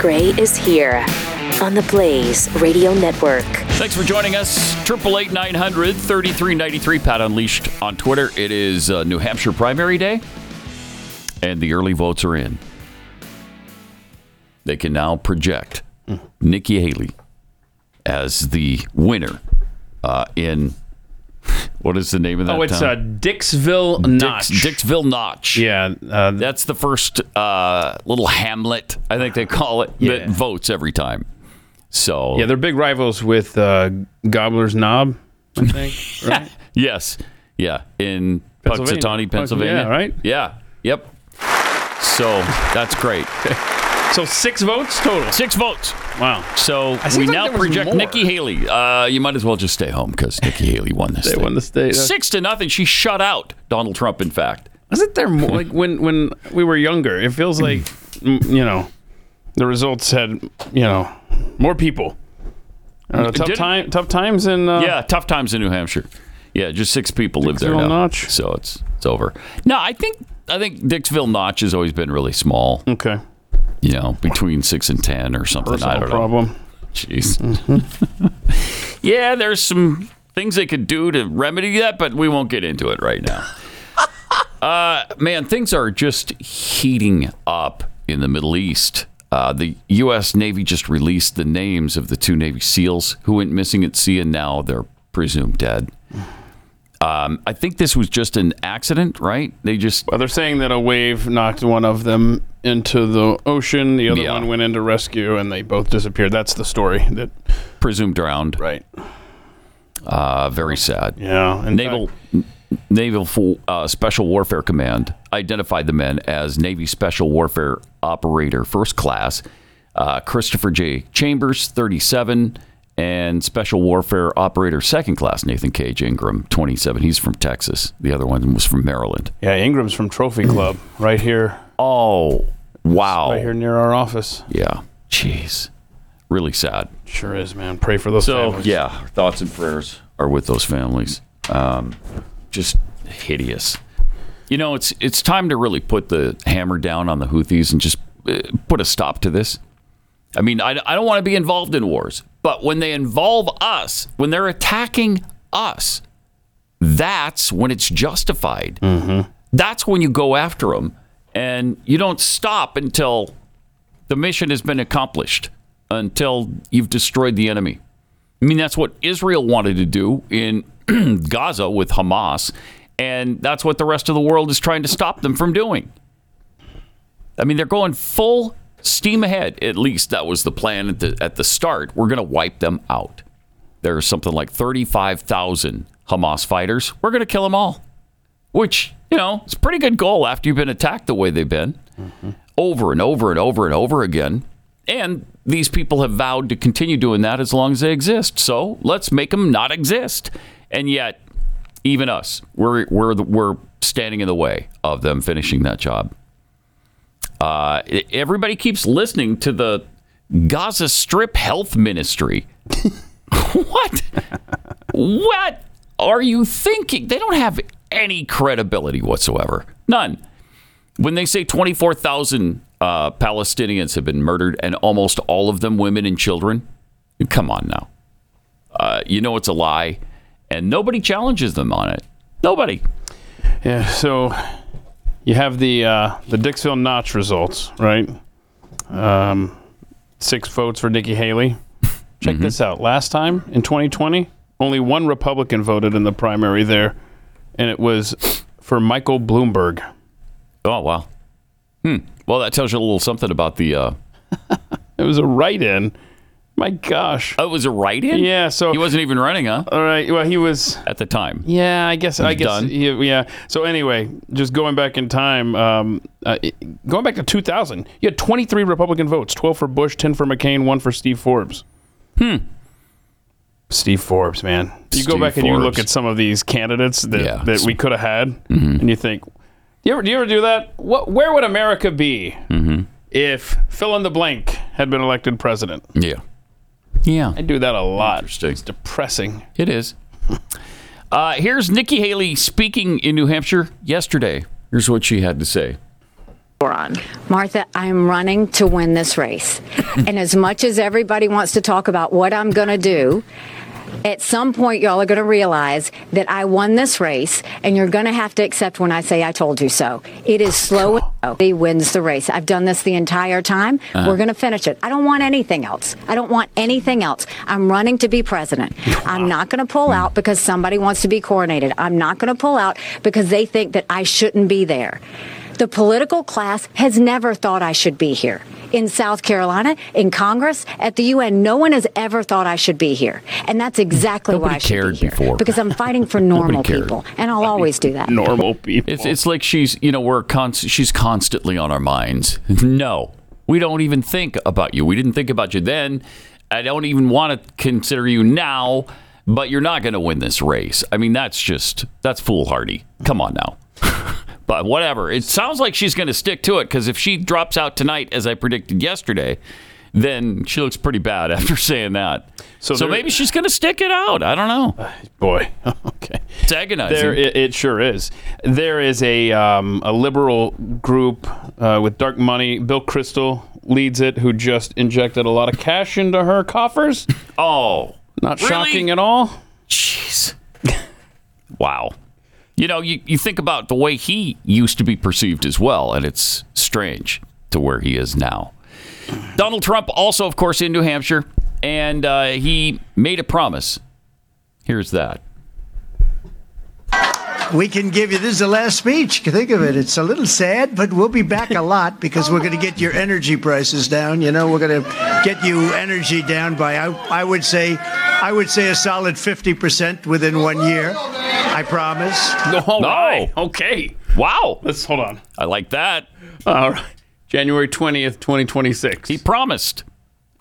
Gray is here on the Blaze Radio Network. Thanks for joining us. Triple eight nine hundred thirty three ninety three. Pat Unleashed on Twitter. It is uh, New Hampshire primary day, and the early votes are in. They can now project Nikki Haley as the winner uh, in what is the name of that Oh, it's uh, town? Dixville Notch. Dix, Dixville Notch. Yeah, uh, That's the first uh, little hamlet, I think they call it, Yeah. that votes every time. So yeah, they're big rivals with uh, Gobbler's Knob, I think. Right? Yes. Yeah. In Pennsylvania. Punxsutawney, Pennsylvania. Yeah, right? Yeah. Yep. So that's great. so six votes total. Six votes. Wow. So we like now project. Nikki Haley. Uh, you might as well just stay home because Nikki Haley won this. They thing. won the state. Six to nothing. She shut out Donald Trump. In fact, Wasn't there more like when when we were younger? It feels like mm, you know the results had you know more people. Uh, tough Did time, tough times in uh, yeah, tough times in New Hampshire. Yeah, just six people live there now. Notch. So it's it's over. No, I think I think Dixville Notch has always been really small. Okay. You know, between six and ten or something. I Personal don't know. problem. Jeez. yeah, there's some things they could do to remedy that, but we won't get into it right now. Uh, man, things are just heating up in the Middle East. Uh, the U.S. Navy just released the names of the two Navy SEALs who went missing at sea, and now they're presumed dead. Um, I think this was just an accident, right? They just Well, they're saying that a wave knocked one of them into the ocean. The other Yeah. one went into rescue, and they both disappeared. That's the story. That presumed drowned. right. Uh, very sad. Yeah. in Naval Naval Fo- uh, Special Warfare Command identified the men as Navy Special Warfare Operator First Class uh, Christopher J. Chambers, 37, and Special Warfare Operator Second Class Nathan Cage Ingram, 27. He's from Texas. The other one was from Maryland. Yeah, Ingram's from Trophy Club, right here, Oh, wow. right here near our office. Yeah. Jeez. Really sad. Sure is, man. Pray for those So families. yeah, our thoughts and prayers are with those families. Um, just hideous. You know, it's it's time to really put the hammer down on the Houthis and just uh, put a stop to this. I mean, I, I don't want to be involved in wars, but when they involve us, when they're attacking us, that's when it's justified. Mm-hmm. That's when you go after them, and you don't stop until the mission has been accomplished, until you've destroyed the enemy. I mean, that's what Israel wanted to do in Gaza with Hamas, and that's what the rest of the world is trying to stop them from doing. I mean, they're going full steam ahead. At least that was the plan at the, at the start. We're going to wipe them out. There's something like 35,000 Hamas fighters. We're going to kill them all, which, you know, it's a pretty good goal after you've been attacked the way they've been mm-hmm. over and over and over and over again. And these people have vowed to continue doing that as long as they exist. So let's make them not exist. And yet, even us, we're we're the, we're standing in the way of them finishing that job. Uh, everybody keeps listening to the Gaza Strip Health Ministry. what? what are you thinking? They don't have any credibility whatsoever. None. When they say 24,000 uh, Palestinians have been murdered and almost all of them women and children, come on now. Uh, you know it's a lie, and nobody challenges them on it. Nobody. Yeah, so you have the uh, the Dixville Notch results, right? Um, six votes for Nikki Haley. Check Mm-hmm. this out. Last time in 2020, only one Republican voted in the primary there, and it was for Michael Bloomberg. Oh, wow. Hmm. Well, that tells you a little something about the. Uh, It was a write-in. My gosh. oh, it was a write in? Yeah. So He wasn't even running, huh? all right. Well, he was. At the time. Yeah, I guess. I guess. done? he- yeah. So anyway, just going back in time, um, uh, going back to 2000, you had 23 Republican votes: 12 for Bush, 10 for McCain, one for Steve Forbes. Hmm. Steve Forbes, man. You go Steve back and you look at some of these candidates that, Yeah. that we could have had, and you think, do you ever do you ever do that? What? Where would America be if fill in the blank had been elected president? Yeah. Yeah. I do that a lot. Interesting. It's depressing. It is. Uh, here's Nikki Haley speaking in New Hampshire yesterday. Here's what she had to say. on. Martha, I'm running to win this race. and as much as everybody wants to talk about what I'm going to do, at some point, y'all are going to realize that I won this race, and you're going to have to accept when I say I told you so. It is slow. He wins the race. I've done this the entire time. Uh-huh. We're going to finish it. I don't want anything else. I don't want anything else. I'm running to be president. I'm not going to pull out because somebody wants to be coronated. I'm not going to pull out because they think that I shouldn't be there. The political class has never thought I should be here. In South Carolina, in Congress, at the UN, no one has ever thought I should be here. And that's exactly why Nobody I should cared be here. before. Because I'm fighting for normal people. And I'll always do that. Normal people. It's, it's like she's, you know, we're const- she's constantly on our minds. No, we don't even think about you. We didn't think about you then. I don't even want to consider you now, but you're not going to win this race. I mean, that's just, that's foolhardy. Come on now. but whatever. It sounds like she's going to stick to it because if she drops out tonight, as I predicted yesterday, then she looks pretty bad after saying that. So, So maybe she's going to stick it out. I don't know. Boy. okay. It's agonizing. There, it, it sure is. There is a um, a liberal group uh, with dark money. Bill Kristol leads it, who just injected a lot of cash into her coffers. oh, Not Really? shocking at all. Jeez. wow. You know, you, you think about the way he used to be perceived as well, and it's strange to where he is now. Donald Trump also, of course, in New Hampshire, and uh, he made a promise. Here's that. We can give you this is the last speech. Think of it. It's a little sad, but we'll be back a lot because we're going to get your energy prices down. You know, we're going to get you energy down by I, I would say I would say a solid 50% within 1 year. I promise. All No. right. Okay. Wow. Let's hold on. I like that. All right. January 20th, 2026. He promised.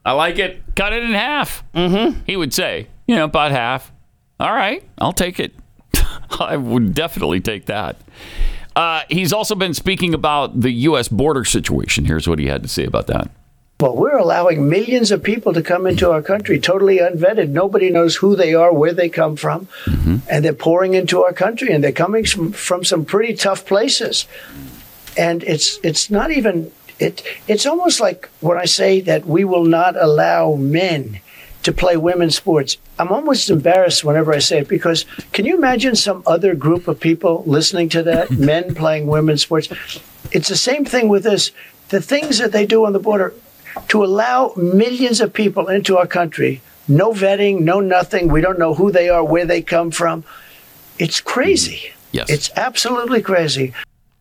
I like it. Cut it in half. Mm-hmm. He would say, you know, about half. All right, I'll take it. I would definitely take that. Uh, he's also been speaking about the U.S. border situation. Here's what he had to say about that. Well, we're allowing millions of people to come into our country totally unvetted. Nobody knows who they are, where they come from, and they're pouring into our country, and they're coming from, from some pretty tough places. And it's it's not even it. It's almost like when I say that we will not allow men to play women's sports. I'm almost embarrassed whenever I say it because can you imagine some other group of people listening to that? men playing women's sports. It's the same thing with this. The things that they do on the border to allow millions of people into our country, no vetting, no nothing. We don't know who they are, where they come from. It's crazy. Yes. It's absolutely crazy.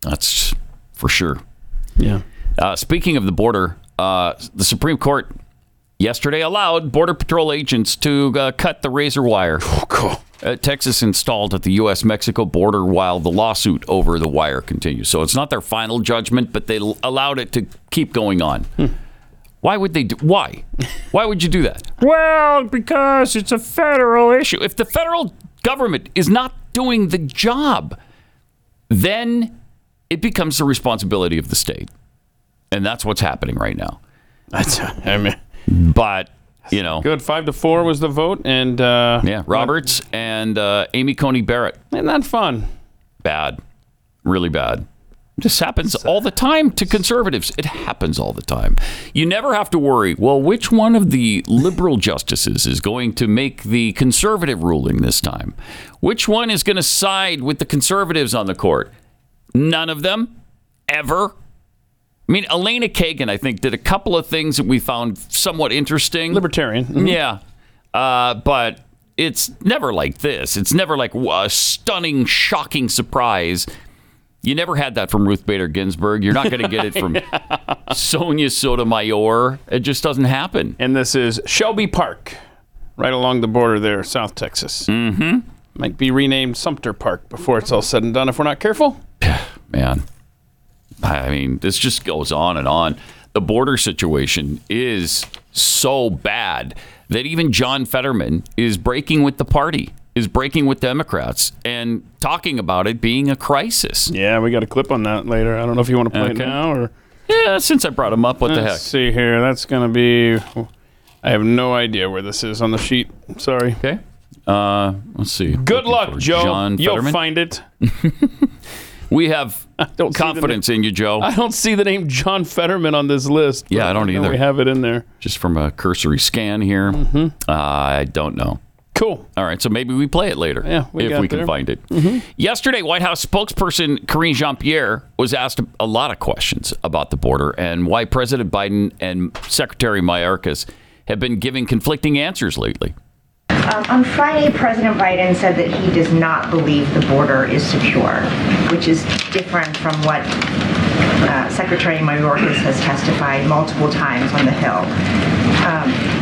That's for sure. Yeah. Uh, speaking of the border, uh, the Supreme Court yesterday allowed Border Patrol agents to uh, cut the razor wire uh, Texas installed at the U.S. Mexico border while the lawsuit over the wire continues. So it's not their final judgment, but they l- allowed it to keep going on. Why would they do? Why? Why would you do that? Well, because it's a federal issue. If the federal government is not doing the job, then it becomes the responsibility of the state, and that's what's happening right now. That's, I mean, But you know, good. Five to four was the vote. And, uh, yeah, Roberts and uh, Amy Coney Barrett, Isn't that fun? bad, really bad. This happens all the time to conservatives. It happens all the time. You never have to worry. Well, which one of the liberal justices is going to make the conservative ruling this time? Which one is going to side with the conservatives on the court? None of them, ever. I mean, Elena Kagan, I think, did a couple of things that we found somewhat interesting. Libertarian. Mhm. Yeah. Uh, but it's never like this. It's never like a stunning, shocking surprise. You never had that from Ruth Bader Ginsburg. You're not going to get it from Sonia Sotomayor. It just doesn't happen. And this is Shelby Park, right along the border there, South Texas. Mm-hmm. Might be renamed Sumter Park before it's all said and done if we're not careful. Man, I mean, this just goes on and on. The border situation is so bad that even John Fetterman is breaking with the party, is breaking with Democrats, and talking about it being a crisis. Yeah, we got a clip on that later. I don't know if you want to play Okay. it now or. Yeah, since I brought him up, what the Let's heck? see here. That's going to be. I have no idea where this is on the sheet. Sorry. Okay. Uh, let's see. Good Looking luck, Joe. John You'll Fetterman. find it. We have don't confidence in you, Joe. I don't see the name John Fetterman on this list. Yeah, I don't either. We have it in there. Just from a cursory scan here, Mm-hmm. uh, I don't know. Cool. All right, so maybe we play it later Yeah, we if we can find it. Yesterday, White House spokesperson Karine Jean Pierre was asked a lot of questions about the border and why President Biden and Secretary Mayorkas have been giving conflicting answers lately. Um, on Friday, President Biden said that he does not believe the border is secure, which is different from what uh, Secretary Mayorkas has testified multiple times on the Hill. Um,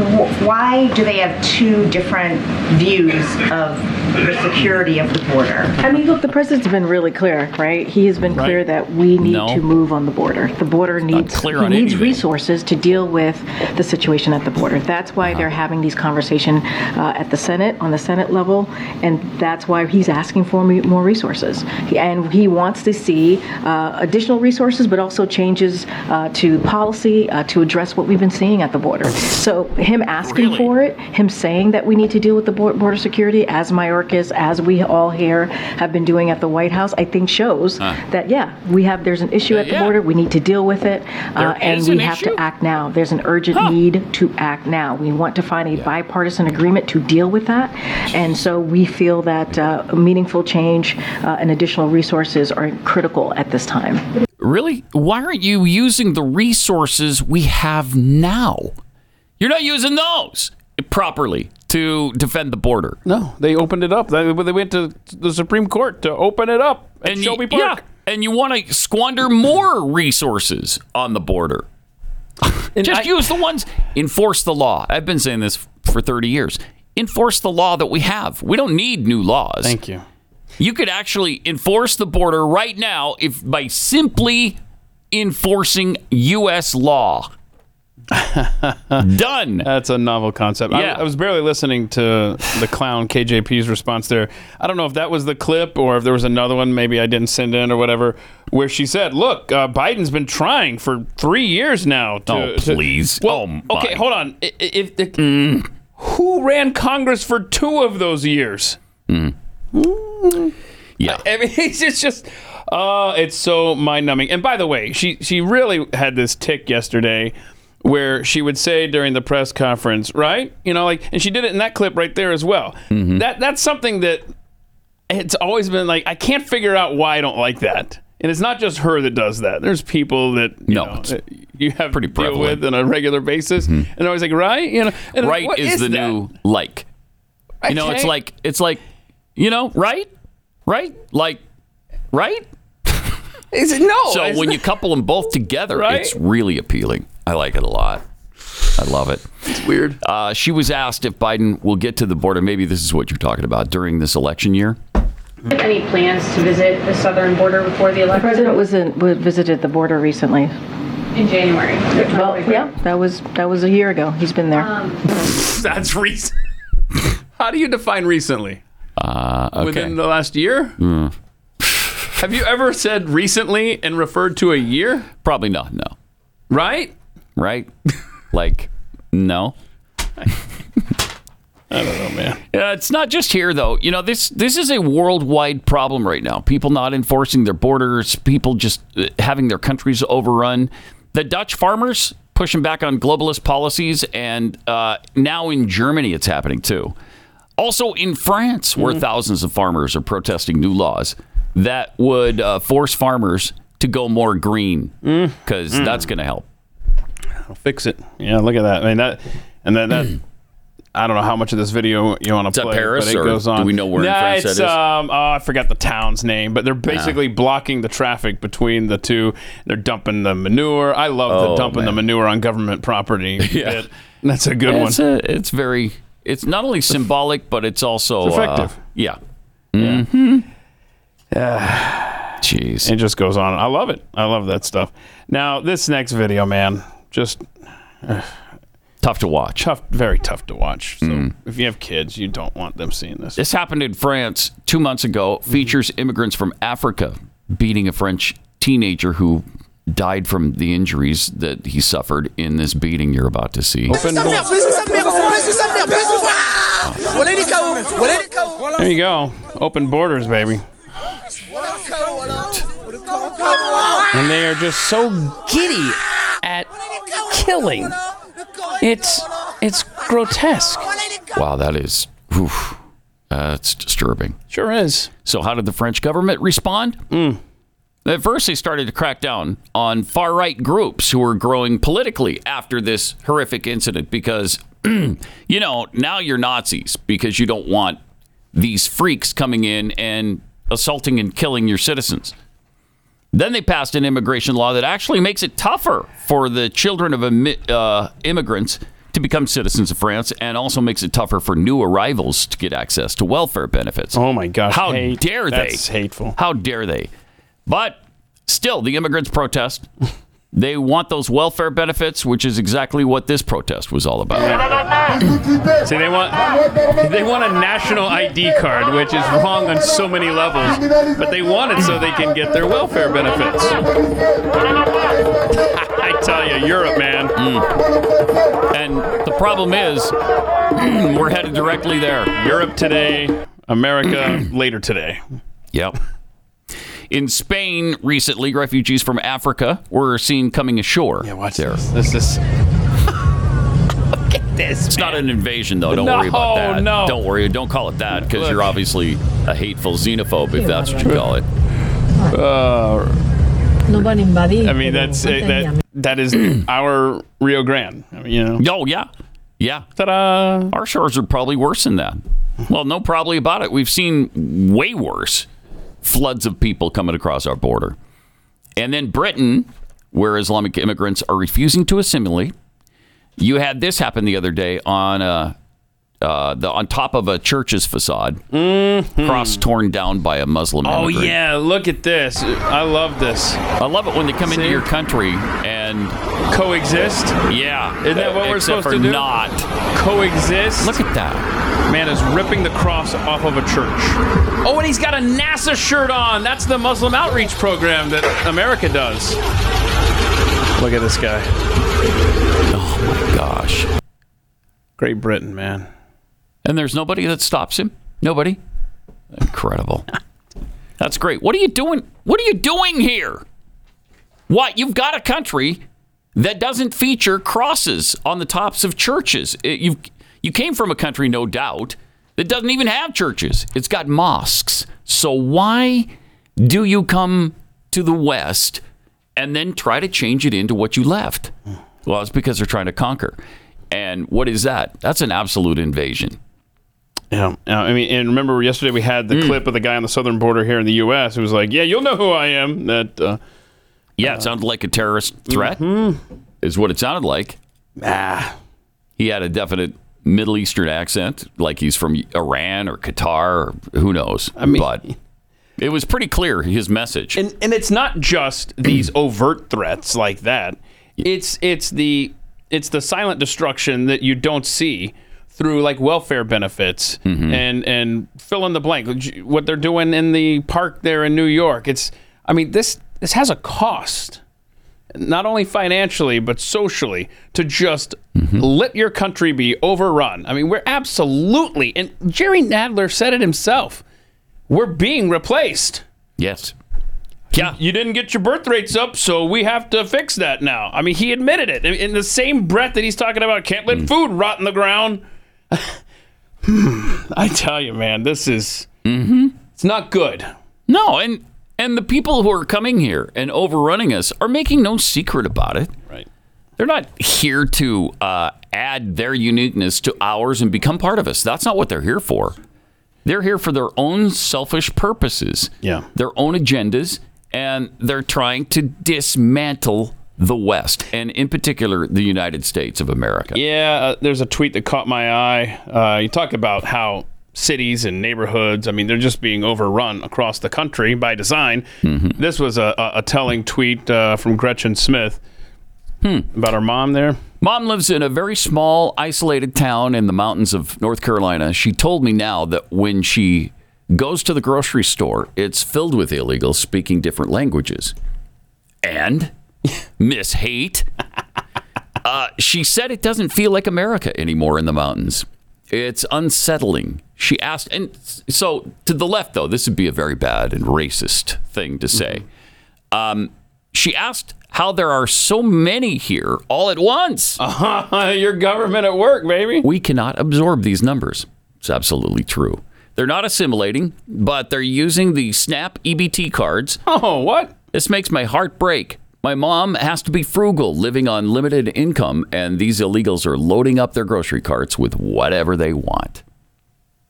wh- why do they have two different views of the security of the border? I mean, look, the president's been really clear, right? He has been clear Right. that we need No. to move on the border. The border needs clear he on needs anything. resources to deal with the situation at the border. That's why Uh-huh. they're having these conversations uh, at the Senate on the Senate level, and that's why he's asking for me- more resources. He- And he wants to see uh, additional resources, but also changes uh, to policy uh, to address what we've been seeing at the border. So him asking Really? for it, him saying that we need to deal with the border security, as Mayorkas, as we all here have been doing at the White House, I think shows that yeah, we have there's an issue at the yeah. border. We need to deal with it, uh, and we an have issue? to act now. There's an urgent need to act now. We want to find a bipartisan agreement to deal with that, and so we feel that uh, meaningful change uh, and additional resources are critical at this time. Really? Why aren't you using the resources we have now? You're not using those properly to defend the border. No, they opened it up. They, went to the Supreme Court to open it up at you- Shelby Park. Yeah, and you want to squander more resources on the border. And Just I- use the ones, enforce the law. I've been saying this for 30 years. Enforce the law that we have. We don't need new laws. Thank you. You could actually enforce the border right now if by simply enforcing U.S. law. Done. That's a novel concept. Yeah. I, was barely listening to the clown KJP's response there. I don't know if that was the clip or if there was another one. Maybe I didn't send in or whatever, where she said, "Look, uh, Biden's been trying for three years now." To, Oh, to- please. well, Oh, okay, hold on. I- i- If the, who ran Congress for two of those years? Yeah. I mean, it's just, just uh, it's so mind numbing. And by the way, she she really had this tic yesterday where she would say during the press conference, right? You know, like, and she did it in that clip right there as well. Mm-hmm. That that's something that it's always been like I can't figure out why I don't like that. And it's not just her that does that. There's people that you No, know that you have pretty to deal prevalent. Mm-hmm. with on a regular basis, and I was like, right? You know, and right is the that? new like. You know, it's like it's like, you know, right, right, like, right. Is it no? So when not- you couple them both together, Right? it's really appealing. I like it a lot. I love it. it's weird. Uh, she was asked if Biden will get to the border. Maybe this is what you're talking about during this election year. Any plans to visit the southern border before the election? The election? president was in, was visited the border recently. in January. Well, yeah, that was that was a year ago. He's been there. That's recent. How do you define recently? Uh, okay. Within the last year? Have you ever said recently and referred to a year? Probably not. No. Right? Right? like, no. I don't know, man. Uh, it's not just here, though. You know, this this is a worldwide problem right now. People not enforcing their borders, people just uh, having their countries overrun. The Dutch farmers pushing back on globalist policies, and uh, now in Germany, it's happening too. Also in France, where thousands of farmers are protesting new laws that would uh, force farmers to go more green, because that's going to help. I'll fix it. Yeah, look at that. I mean that and then that I don't know how much of this video you want to play, Paris, but it or goes on. do we know where in France that it's, is? Um, oh, I forgot the town's name, but they're basically blocking the traffic between the two. They're dumping the manure. I love the Oh, dumping the manure on government property. Yeah. bit. That's a good one. It's, a, it's very. It's not only symbolic, but it's also It's uh, effective. yeah. Mm-hmm. Jeez. It just goes on. I love it. I love that stuff. Now, this next video, man, just Tough to watch. tough, very tough to watch. So Mm. if you have kids, you don't want them seeing this. This happened in France two months ago. Features immigrants from Africa beating a French teenager who died from the injuries that he suffered in this beating you're about to see. Open door. There you go. Open borders, baby. and they are just so giddy at killing. It's it's grotesque. Wow, that is. Oof, that's disturbing. Sure is. So, how did the French government respond? Hmm. At first, they started to crack down on far right groups who were growing politically after this horrific incident because, you know, now you're Nazis because you don't want these freaks coming in and assaulting and killing your citizens. Then they passed an immigration law that actually makes it tougher for the children of uh, immigrants to become citizens of France and also makes it tougher for new arrivals to get access to welfare benefits. Oh my gosh! How hate. dare they? That's hateful. How dare they? But still, the immigrants protest. They want those welfare benefits, which is exactly what this protest was all about. See, they want they want a national ID card, which is wrong on so many levels. But they want it so they can get their welfare benefits. I tell you, Europe, man. Mm. And the problem is, we're headed directly there. Europe today, America later today. Yep. In Spain recently, refugees from Africa were seen coming ashore. Yeah, watch there. this. This is. Look at this. It's not an invasion, though. Don't No, worry about that. no. Don't worry. Don't call it that because you're obviously a hateful xenophobe if that's what you call it. Uh, No van a. I mean, that's falta that. That is our Rio Grande. I mean, you know. Oh yeah, yeah. Ta-da! Our shores are probably worse than that. Well, no, probably about it. We've seen way worse floods of people coming across our border, and then Britain, where Islamic immigrants are refusing to assimilate. You had this happen the other day on uh, uh, the on top of a church's facade, cross torn down by a Muslim. Oh immigrant. yeah, look at this. I love this. I love it when they come into your country and Coexist. yeah, Isn't that what we're supposed to do? Not. Coexist. Look at that. Man is ripping the cross off of a church. Oh, and he's got a NASA shirt on. That's the Muslim outreach program that America does. Look at this guy. Oh my gosh. Great Britain, man. And there's nobody that stops him. Nobody. Incredible. That's great. What are you doing? What are you doing here? What? You've got a country that doesn't feature crosses on the tops of churches. It- you you came from a country, no doubt, that doesn't even have churches. It's got mosques. So why do you come to the West and then try to change it into what you left? Well, it's because they're trying to conquer. And what is that? That's an absolute invasion. Yeah, uh, I mean, and remember yesterday we had the clip of the guy on the southern border here in the U.S. who was like, "Yeah, you'll know who I am." That uh, Yeah, it sounded like a terrorist threat, is what it sounded like. ah, He had a definite Middle Eastern accent, like he's from Iran or Qatar or who knows. I mean- but it was pretty clear his message. and and it's not just these overt threats like that. It's it's the it's the silent destruction that you don't see through like welfare benefits and and fill in the blank what they're doing in the park there in New York. It's I mean this this has a cost. Not only financially but socially to just mm-hmm. let your country be overrun. I mean, we're absolutely and Jerry Nadler said it himself. We're being replaced. yes. Yeah. You didn't get your birth rates up, so we have to fix that now. I mean, he admitted it in- the same breath that he's talking about can't let mm. food rot in the ground. Hmm, I tell you, man, this is mm-hmm. it's not good. No, and and the people who are coming here and overrunning us are making no secret about it. Right. They're not here to uh, add their uniqueness to ours and become part of us. That's not what they're here for. They're here for their own selfish purposes, Yeah. their own agendas, and they're trying to dismantle the West, and in particular, the United States of America. Yeah, uh, there's a tweet that caught my eye. Uh, you talk about how cities and neighborhoods, I mean, they're just being overrun across the country by design. This was a, a, a telling tweet uh, from Gretchen Smith about her mom there. Mom lives in a very small, isolated town in the mountains of North Carolina. She told me now that when she goes to the grocery store, it's filled with illegals speaking different languages. And Miss Hate, uh, she said it doesn't feel like America anymore in the mountains. It's unsettling. She asked, and so to the left, though, this would be a very bad and racist thing to say. Um, she asked how there are so many here all at once. Your government at work, baby. We cannot absorb these numbers. It's absolutely true. They're not assimilating, but they're using the SNAP EBT cards. Oh, what? This makes my heart break. My mom has to be frugal, living on limited income, and these illegals are loading up their grocery carts with whatever they want.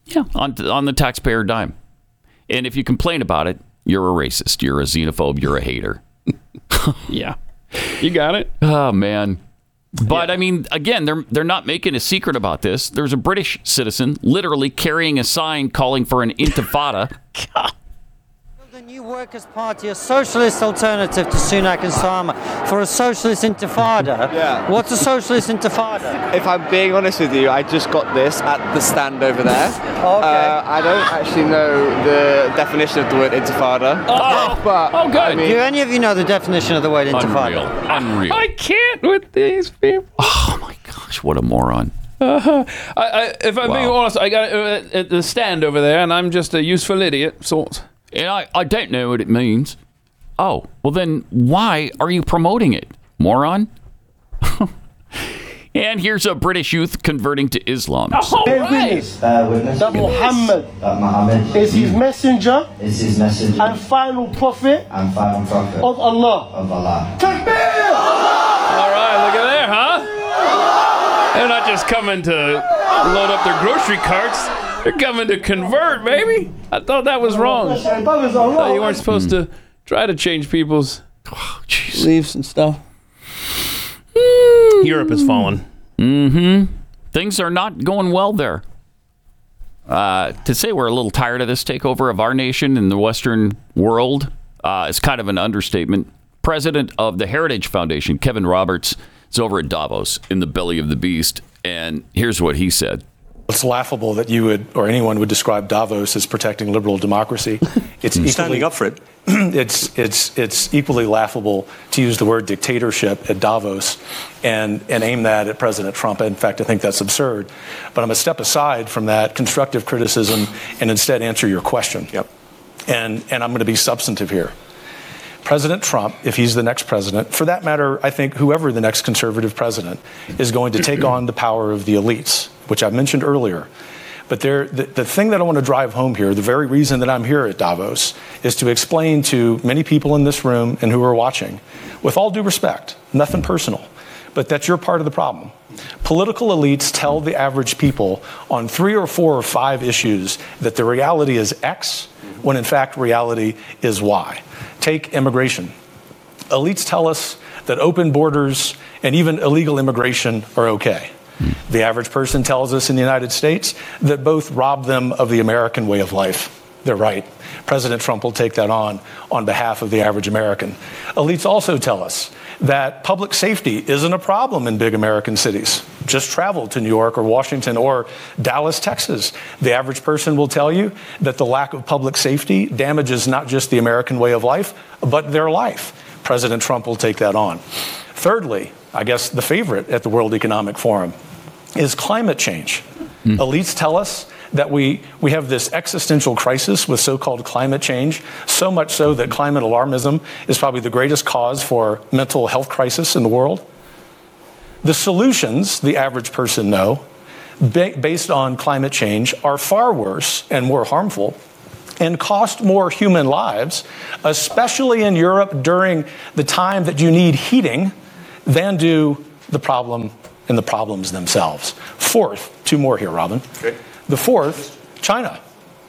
Yeah, on, on the taxpayer dime. And if you complain about it, you're a racist, you're a xenophobe, you're a hater. yeah. You got it. Oh man. But I mean, again, they're they're not making a secret about this. There's a British citizen literally carrying a sign calling for an intifada. The New Workers' Party, a socialist alternative to Sunak and Starmer, for a socialist intifada. Yeah. What's a socialist intifada? If I'm being honest with you, I just got this at the stand over there. Okay. Uh, I don't actually know the definition of the word intifada. Oh, but oh, good. I mean, Do any of you know the definition of the word intifada? Unreal. Unreal. I can't with these people. Oh my gosh, what a moron. Uh, I, I, if I'm being honest, I got it uh, at the stand over there, and I'm just a useful idiot, sort. And I, I don't know what it means. Oh, well then why are you promoting it, moron? and here's a British youth converting to Islam. Bear witness that Muhammad, Muhammad is his messenger is his messenger and final prophet and final prophet of Allah. of Allah. All right, look at there, huh? They're not just coming to load up their grocery carts. They're coming to convert, baby. I thought that was wrong. I thought you weren't supposed to try to change people's beliefs and stuff. Europe has fallen. Mm-hmm. Things are not going well there. Uh, to say we're a little tired of this takeover of our nation in the Western world uh, is kind of an understatement. President of the Heritage Foundation, Kevin Roberts, is over at Davos in the belly of the beast, and here's what he said. It's laughable that you would, or anyone would describe Davos as protecting liberal democracy. It's equally, Standing up for it. it's it's it's equally laughable to use the word dictatorship at Davos and and aim that at President Trump. In fact, I think that's absurd. But I'm going to step aside from that constructive criticism and instead answer your question. Yep. And and I'm going to be substantive here. President Trump, if he's the next president, for that matter, I think whoever the next conservative president is going to take on the power of the elites, which I mentioned earlier. But there, the, the thing that I want to drive home here, the very reason that I'm here at Davos, is to explain to many people in this room and who are watching, with all due respect, nothing personal, but that you're part of the problem. Political elites tell the average people on three or four or five issues that the reality is X, when in fact reality is Y. Take immigration. Elites tell us that open borders and even illegal immigration are okay. The average person tells us in the United States that both rob them of the American way of life. They're right. President Trump will take that on on behalf of the average American. Elites also tell us that public safety isn't a problem in big American cities. Just travel to New York or Washington or Dallas, Texas. The average person will tell you that the lack of public safety damages not just the American way of life, but their life. President Trump will take that on. Thirdly, I guess the favorite at the World Economic Forum is climate change. Hmm. Elites tell us that we, we have this existential crisis with so called climate change, so much so that climate alarmism is probably the greatest cause for mental health crisis in the world. The solutions, the average person know, ba- based on climate change, are far worse and more harmful and cost more human lives, especially in Europe during the time that you need heating, than do the problem and the problems themselves. Fourth, two more here, Robin. The fourth, China.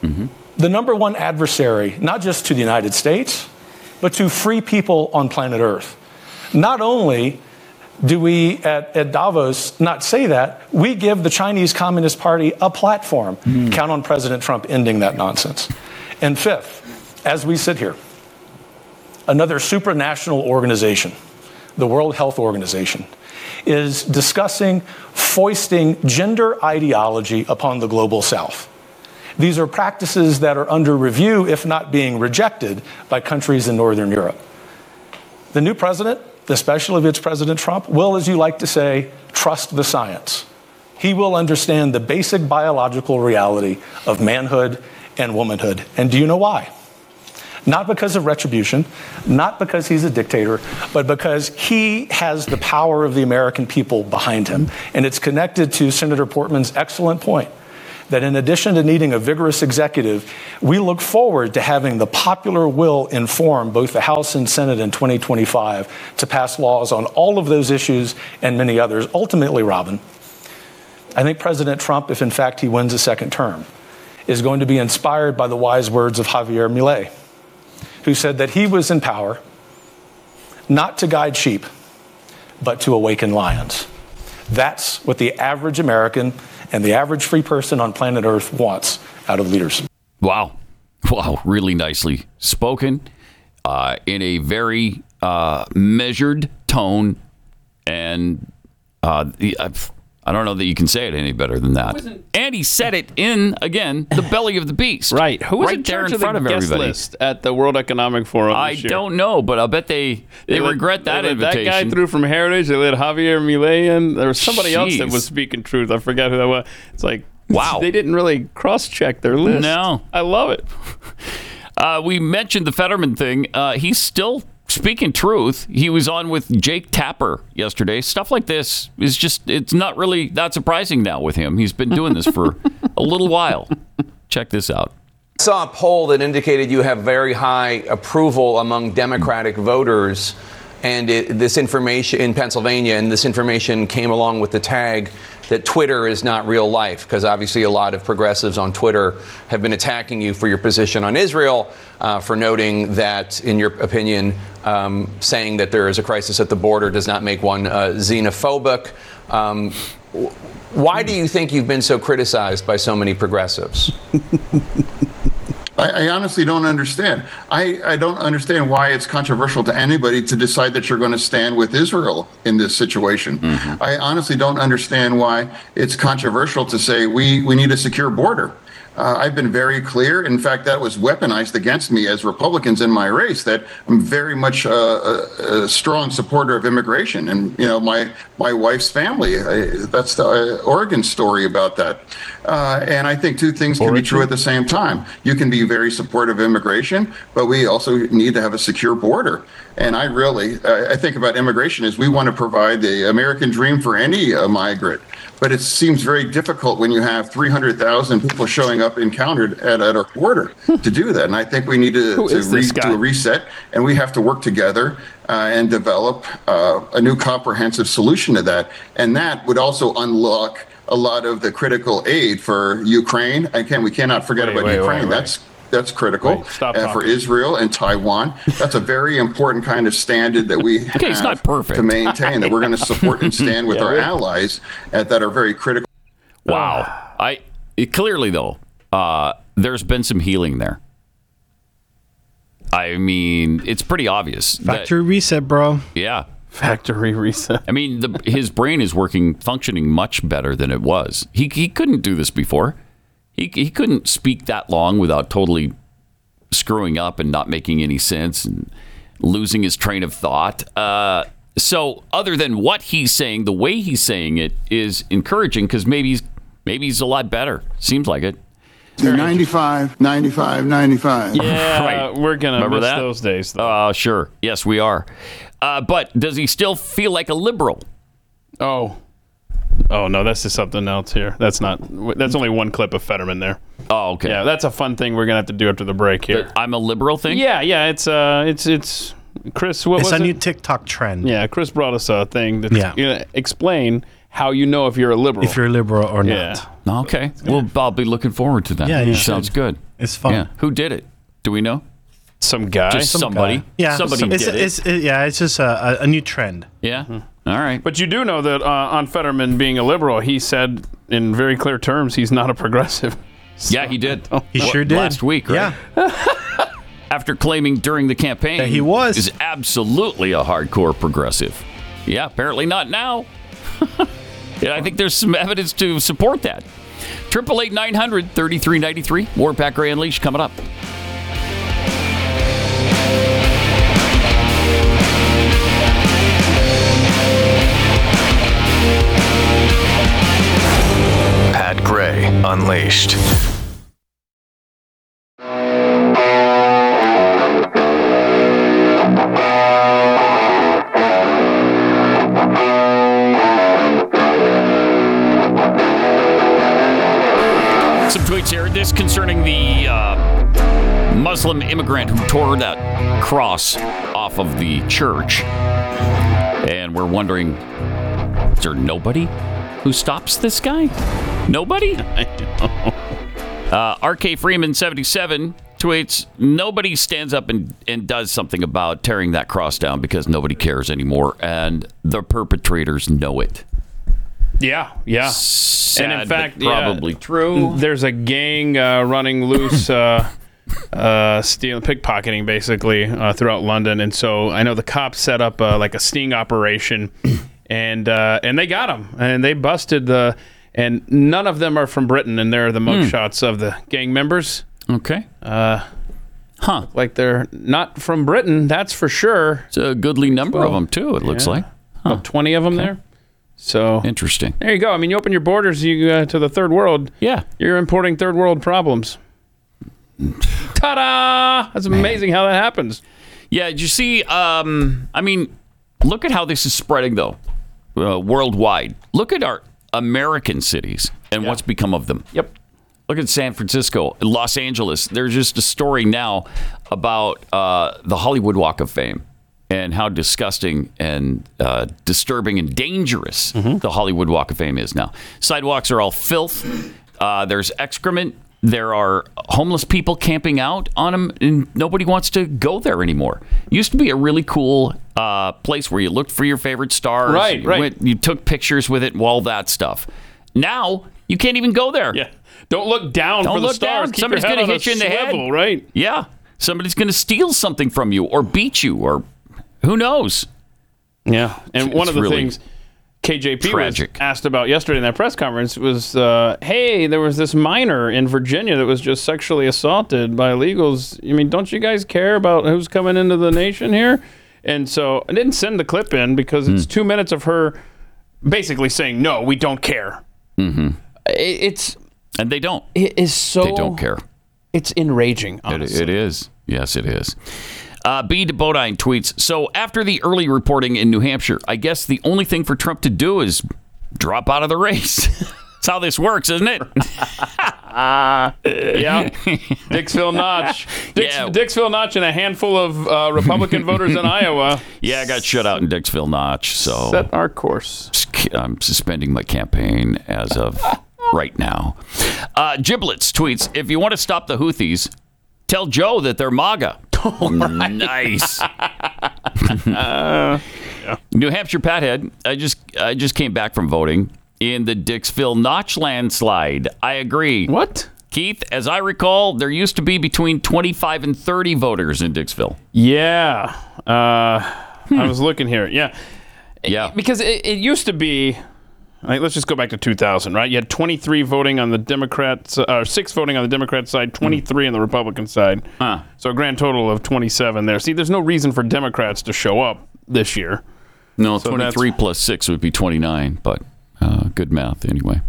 Mm-hmm. The number one adversary, not just to the United States, but to free people on planet Earth. Not only do we at, at Davos not say that, we give the Chinese Communist Party a platform. Mm-hmm. Count on President Trump ending that nonsense. And fifth, as we sit here, another supranational organization, the World Health Organization, is discussing foisting gender ideology upon the global south. These are practices that are under review, if not being rejected, by countries in Northern Europe. The new president, especially if it's President Trump, will, as you like to say, trust the science. He will understand the basic biological reality of manhood and womanhood. And do you know why? Not because of retribution, not because he's a dictator, but because he has the power of the American people behind him. And it's connected to Senator Portman's excellent point that in addition to needing a vigorous executive, we look forward to having the popular will inform both the House and Senate in 2025 to pass laws on all of those issues and many others. Ultimately, Robin, I think President Trump, if in fact he wins a second term, is going to be inspired by the wise words of Javier Milei, who said that he was in power not to guide sheep, but to awaken lions. That's what the average American and the average free person on planet Earth wants out of leaders. Wow. Wow. Really nicely spoken uh, in a very uh, measured tone. And uh, the- I've- I don't know that you can say it any better than that. And he said it in, again, the belly of the beast. Right. Who was right in there charge in of the front of guest everybody. list at the World Economic Forum? I year? don't know, but I'll bet they, they, let- regret that they let invitation. That guy threw from Heritage. They let Javier Milei in. There was somebody else that was speaking truth. I forgot who that was. It's like Wow. they didn't really cross-check their list. No. I love it. Uh, we mentioned the Fetterman thing. Uh, he's still speaking truth. He was on with Jake Tapper yesterday. Stuff like this is just, it's not really that surprising now with him. He's been doing this for a little while. Check this out. I saw a poll that indicated you have very high approval among Democratic voters, and it, this information in Pennsylvania, and this information came along with the tag that Twitter is not real life, because obviously a lot of progressives on Twitter have been attacking you for your position on Israel, uh, for noting that, in your opinion, um, saying that there is a crisis at the border does not make one uh, xenophobic. Um, why do you think you've been so criticized by so many progressives? I, I honestly don't understand. I, I don't understand why it's controversial to anybody to decide that you're going to stand with Israel in this situation. Mm-hmm. I honestly don't understand why it's controversial to say we, we need a secure border. Uh, I've been very clear. In fact, that was weaponized against me as Republicans in my race. That I'm very much uh, a, a strong supporter of immigration, and you know my my wife's family. I, that's the uh, Oregon story about that. Uh, and I think two things can be true at the same time. You can be very supportive of immigration, but we also need to have a secure border. And I really, I think about immigration as we want to provide the American dream for any uh, migrant. But it seems very difficult when you have 300,000 people showing up encountered at, at our border to do that. And I think we need to, to guy? do a reset, and we have to work together uh, and develop uh, a new comprehensive solution to that. And that would also unlock a lot of the critical aid for Ukraine. Again, we cannot forget Wait, about wait, Ukraine. wait. That's that's critical Wait, stop uh, for talking. Israel and Taiwan. That's a very important kind of standard that we Okay, it's have not perfect. to maintain. That we're going to support and stand with Yeah, our really. allies uh, that are very critical. Wow. I it- clearly though, uh, there's been some healing there. I mean, it's pretty obvious. that- Factory reset, bro. yeah. Factory reset. I mean, the, his brain is working, functioning much better than it was. He he couldn't do this before. He he couldn't speak that long without totally screwing up and not making any sense and losing his train of thought. Uh, so, other than what he's saying, the way he's saying it is encouraging because maybe he's maybe he's a lot better. Seems like it. 95, 95, 95. Yeah, Right. we're gonna Remember miss that? those days. Though. Uh, sure. Yes, we are. Uh, but does he still feel like a liberal? Oh, oh no, that's just something else here. That's not. That's only one clip of Fetterman there. Oh, okay. Yeah, that's a fun thing we're gonna have to do after the break here. I'm a liberal thing. Yeah, yeah. It's uh, it's it's Chris. What It's was a it? new TikTok trend. Yeah, Chris brought us a thing that's Yeah. gonna explain how you know if you're a liberal. If you're a liberal or yeah. not. Okay. Well, I'll be looking forward to that. Yeah, you sounds should. good. It's fun. Yeah. Who did it? Do we know? Some guy. Just Some somebody. guy. Yeah, Somebody it's, did it. it's, it- yeah, it's just a, a, a new trend. Yeah. Mm-hmm. All right. But you do know that uh, on Fetterman being a liberal, he said in very clear terms he's not a progressive. Yeah, he did. He sure did. Last week, right? Yeah. After claiming during the campaign That he was. is absolutely a hardcore progressive. Yeah, apparently not now. yeah, I think there's some evidence to support that. Triple eight nine hundred thirty three ninety three. More Pat Gray Unleashed coming up. Unleashed. Some tweets here. This concerning the uh, Muslim immigrant who tore that cross off of the church. And we're wondering is there nobody who stops this guy? Nobody? Uh, RK Freeman 77 tweets Nobody stands up and, and does something about tearing that cross down because nobody cares anymore. And the perpetrators know it. Yeah, yeah. Sad, and in fact, yeah, probably true. There's a gang uh, running loose, uh, uh, stealing, pickpocketing, basically uh, throughout London. And so I know the cops set up uh, like a sting operation, and uh, and they got them, and they busted the. And none of them are from Britain, and they're the mugshots of the gang members. Okay. Uh, huh. Like they're not from Britain, that's for sure. It's a goodly number of them too. It looks Yeah. like. About twenty of them there. So interesting. There you go. I mean, you open your borders you uh, to the third world. Yeah, you're importing third world problems. Ta-da! That's amazing how that happens. Yeah, did you see? Um, I mean, look at how this is spreading, though, uh, worldwide. Look at our American cities and what's become of them. Yep. Look at San Francisco, Los Angeles. There's just a story now about uh, the Hollywood Walk of Fame and how disgusting and uh, disturbing and dangerous the Hollywood Walk of Fame is now. Sidewalks are all filth. Uh, there's excrement. There are homeless people camping out on them, and nobody wants to go there anymore. Used to be a really cool uh, place where you looked for your favorite stars. Right, you right. went- you took pictures with it and all that stuff. Now you can't even go there. Yeah. Don't look down Don't for the stars. down. Keep Somebody's going to hit you in the head. right? Yeah. Somebody's going to steal something from you or beat you or who knows. Yeah. And one of the really things KJP tragic. was asked about yesterday in that press conference was, uh, hey, there was this minor in Virginia that was just sexually assaulted by illegals. I mean, don't you guys care about who's coming into the nation here? And so I didn't send the clip in because it's Hmm. two minutes of her basically saying, no, we don't care. Mm-hmm. It's and they don't. It is so They don't care. It's enraging. It, it is. Yes, it is. Uh, B. de Bodine tweets So after the early reporting in New Hampshire, I guess the only thing for Trump to do is drop out of the race. That's how this works, isn't it? yeah. Dixville Notch. Dix, Dixville Notch and a handful of uh, Republican voters in Iowa. Yeah, I got shut out in Dixville Notch, so Set our course. I'm suspending my campaign as of right now. Uh, Giblets tweets: If you want to stop the Houthis, tell Joe that they're MAGA. Nice. New Hampshire Pathead. I just I just came back from voting in the Dixville Notch landslide. I agree. What? Keith, as I recall, there used to be between 25 and 30 voters in Dixville. Yeah. Uh, I was looking here. Yeah. Yeah. Because it, it used to be. Let's just go back to 2000, right? You had 23 voting on the Democrats, uh, six voting on the Democrat side, 23 on the Republican side. So a grand total of 27 there. See, there's no reason for Democrats to show up this year. No, So 23 plus 6 would be 29, but uh, good math anyway.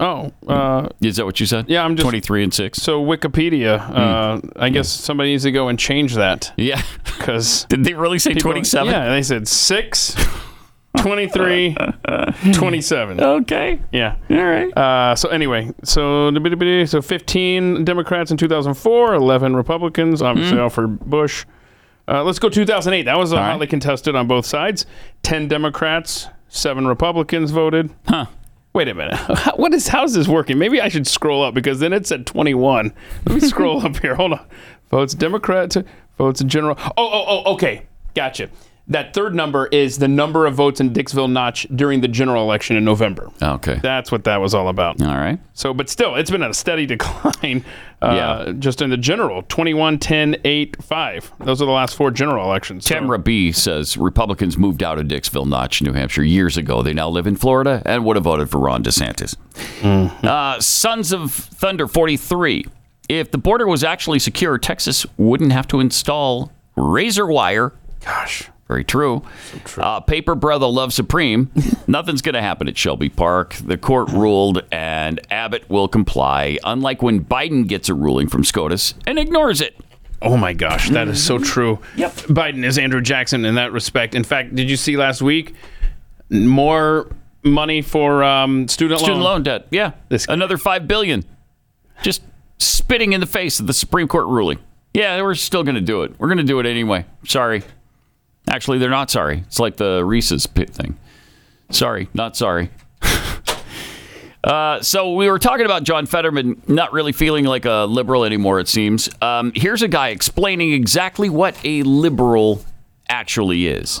Oh, uh, Is that what you said? Yeah, I'm just 23 and 6. So Wikipedia, uh, I guess somebody needs to go and change that. Yeah. Because did they really say 27? Yeah, they said 6, 23, 27. Okay. Yeah. All right. Uh, so anyway, so so 15 Democrats in 2004, 11 Republicans, obviously Mm. all for Bush. Uh, let's go 2008. That was uh, hotly contested on both sides. 10 Democrats, 7 Republicans voted. Huh. Wait a minute. What is how's this working? Maybe I should scroll up because then it said 21. Let me scroll up here. Hold on. Votes Democrat, votes in general. Oh, oh, oh, okay. Gotcha. That third number is the number of votes in Dixville Notch during the general election in November. Okay. That's what that was all about. All right. So, but still, it's been a steady decline. Uh, Yeah. Just in the general 21, 10, 8, 5. Those are the last four general elections. So- Tamra B says Republicans moved out of Dixville Notch, New Hampshire years ago. They now live in Florida and would have voted for Ron DeSantis. Uh, Sons of Thunder 43. If the border was actually secure, Texas wouldn't have to install razor wire. Gosh. Very true. Uh, paper brother love supreme. Nothing's going to happen at Shelby Park. The court ruled, and Abbott will comply. Unlike when Biden gets a ruling from SCOTUS and ignores it. Oh my gosh, that is so true. Yep. Biden is Andrew Jackson in that respect. In fact, did you see last week more money for um, student, Student loan? loan debt. Yeah. This Another five billion. Just spitting in the face of the Supreme Court ruling. Yeah, we're still going to do it. We're going to do it anyway. Sorry. Actually, they're not sorry. It's like the Reese's pit thing. Sorry, not sorry. Uh, so we were talking about John Fetterman not really feeling like a liberal anymore. It seems. Um, here's a guy explaining exactly what a liberal actually is.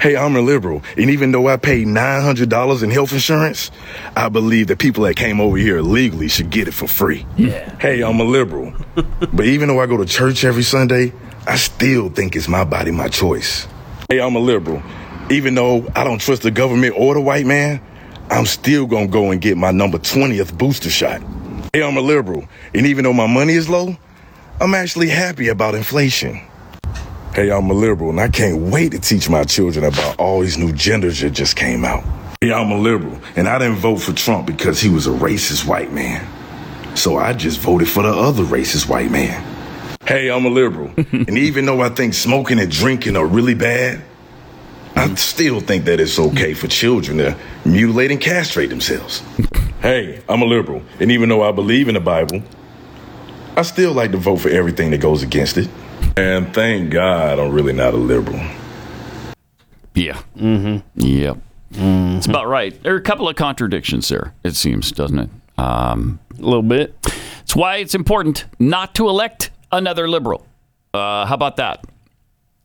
Hey, I'm a liberal, and even though I pay $900 in health insurance, I believe that people that came over here illegally should get it for free. Yeah. Hey, I'm a liberal, but even though I go to church every Sunday, I still think it's my body, my choice. Hey, I'm a liberal. Even though I don't trust the government or the white man, I'm still gonna go and get my number 20th booster shot. Hey, I'm a liberal, and even though my money is low, I'm actually happy about inflation. Hey, I'm a liberal, and I can't wait to teach my children about all these new genders that just came out. Hey, I'm a liberal, and I didn't vote for Trump because he was a racist white man. So I just voted for the other racist white man. Hey, I'm a liberal, and even though I think smoking and drinking are really bad, I still think that it's okay for children to mutilate and castrate themselves. hey, I'm a liberal, and even though I believe in the Bible, I still like to vote for everything that goes against it. And thank God I'm really not a liberal. Yeah. Mm-hmm. Yep. It's about right. There are a couple of contradictions there, it seems, doesn't it? Um, a little bit. It's why it's important not to elect another liberal. Uh, how about that?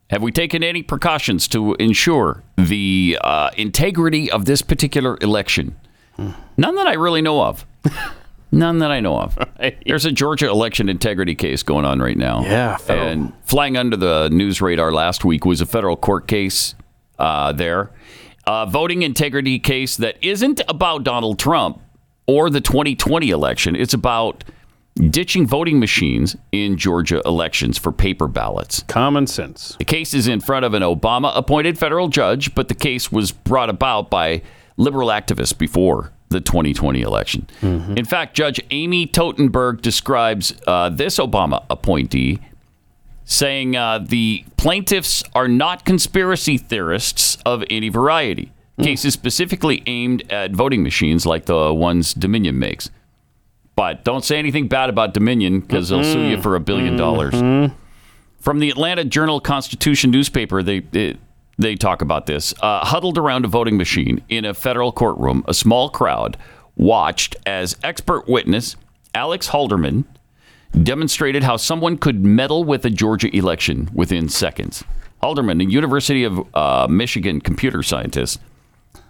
Have we taken any precautions to ensure the uh, integrity of this particular election? None that I really know of. None that I know of. There's a Georgia election integrity case going on right now. Yeah, federal. and flying under the news radar last week was a federal court case uh, there, a voting integrity case that isn't about Donald Trump or the 2020 election. It's about ditching voting machines in Georgia elections for paper ballots. Common sense. The case is in front of an Obama appointed federal judge, but the case was brought about by liberal activists before the 2020 election. In fact, Judge Amy Totenberg describes uh, this Obama appointee saying uh, the plaintiffs are not conspiracy theorists of any variety. Cases specifically aimed at voting machines like the ones Dominion makes. But don't say anything bad about Dominion because they'll sue you for a 1000000000 dollars. From the Atlanta Journal Constitution newspaper, they they, they talk about this. Uh, huddled around a voting machine in a federal courtroom, a small crowd watched as expert witness Alex Halderman demonstrated how someone could meddle with a Georgia election within seconds. Halderman, a University of uh, Michigan computer scientist,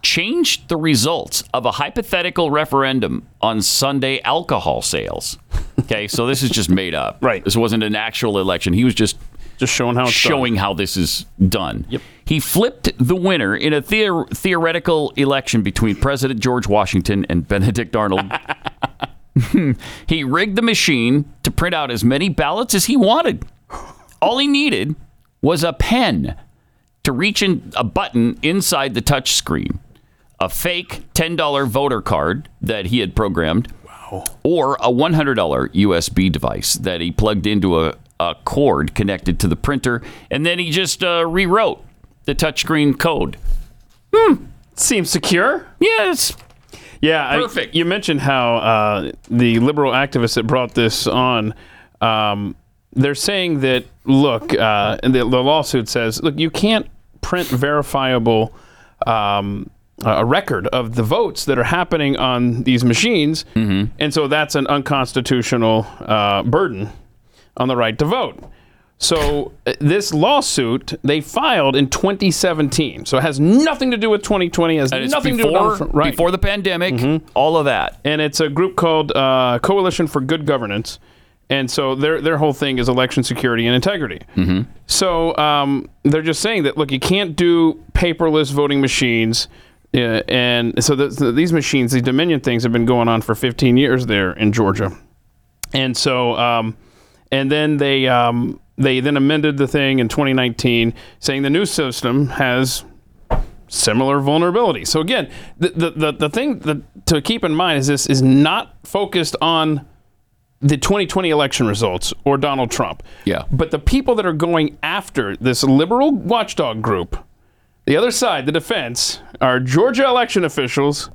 changed the results of a hypothetical referendum on Sunday alcohol sales. Okay, so this is just made up. Right. This wasn't an actual election. He was just just showing how it's showing how this is done. Yep. He flipped the winner in a theor- theoretical election between President George Washington and Benedict Arnold. he rigged the machine to print out as many ballots as he wanted. All he needed was a pen to reach in a button inside the touch screen, a fake $10 voter card that he had programmed, or a $100 USB device that he plugged into a, a cord connected to the printer, and then he just uh, rewrote the touchscreen code. Hmm. Seems secure. Yes. Yeah, perfect. you mentioned how uh, the liberal activists that brought this on, um, they're saying that look, uh, and the, the lawsuit says, look, you can't print verifiable um, a record of the votes that are happening on these machines, and so that's an unconstitutional uh, burden on the right to vote. So uh, this lawsuit they filed in 2017, so it has nothing to do with 2020. Has nothing to do before- with Trump. right. before the pandemic, all of that. And it's a group called uh, Coalition for Good Governance, and so their their whole thing is election security and integrity. Mm-hmm. So um, they're just saying that look, you can't do paperless voting machines. Uh, and so the, so these machines, these Dominion things, have been going on for 15 years there in Georgia, and so um, and then they um, they then amended the thing in 2019, saying the new system has similar vulnerabilities. So again, the the, the, the thing that, to keep in mind is this is not focused on the 2020 election results or Donald Trump. Yeah. But the people that are going after this liberal watchdog group, the other side, the defense, are Georgia election officials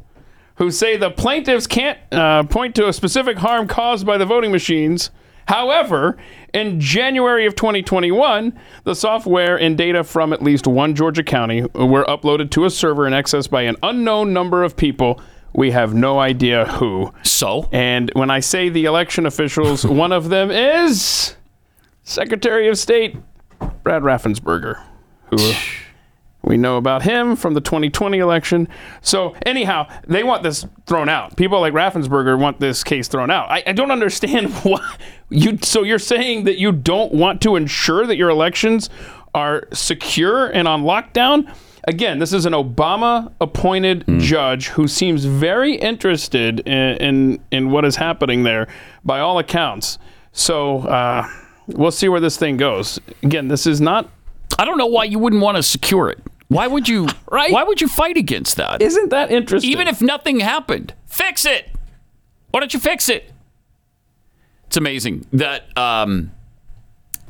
who say the plaintiffs can't uh, point to a specific harm caused by the voting machines. However, in January of 2021, the software and data from at least one Georgia county were uploaded to a server and accessed by an unknown number of people. We have no idea who. So? And when I say the election officials, one of them is Secretary of State Brad Raffensperger, who we know about him from the 2020 election. So anyhow, they want this thrown out. People like Raffensperger want this case thrown out. I, I don't understand why you. So you're saying that you don't want to ensure that your elections are secure and on lockdown. Again, this is an Obama-appointed judge who seems very interested in, in in what is happening there, by all accounts. So uh, we'll see where this thing goes. Again, this is not I don't know why you wouldn't want to secure it. Why would you? Right? Why would you fight against that? Isn't that interesting? Even if nothing happened, fix it. Why don't you fix it? It's amazing that um,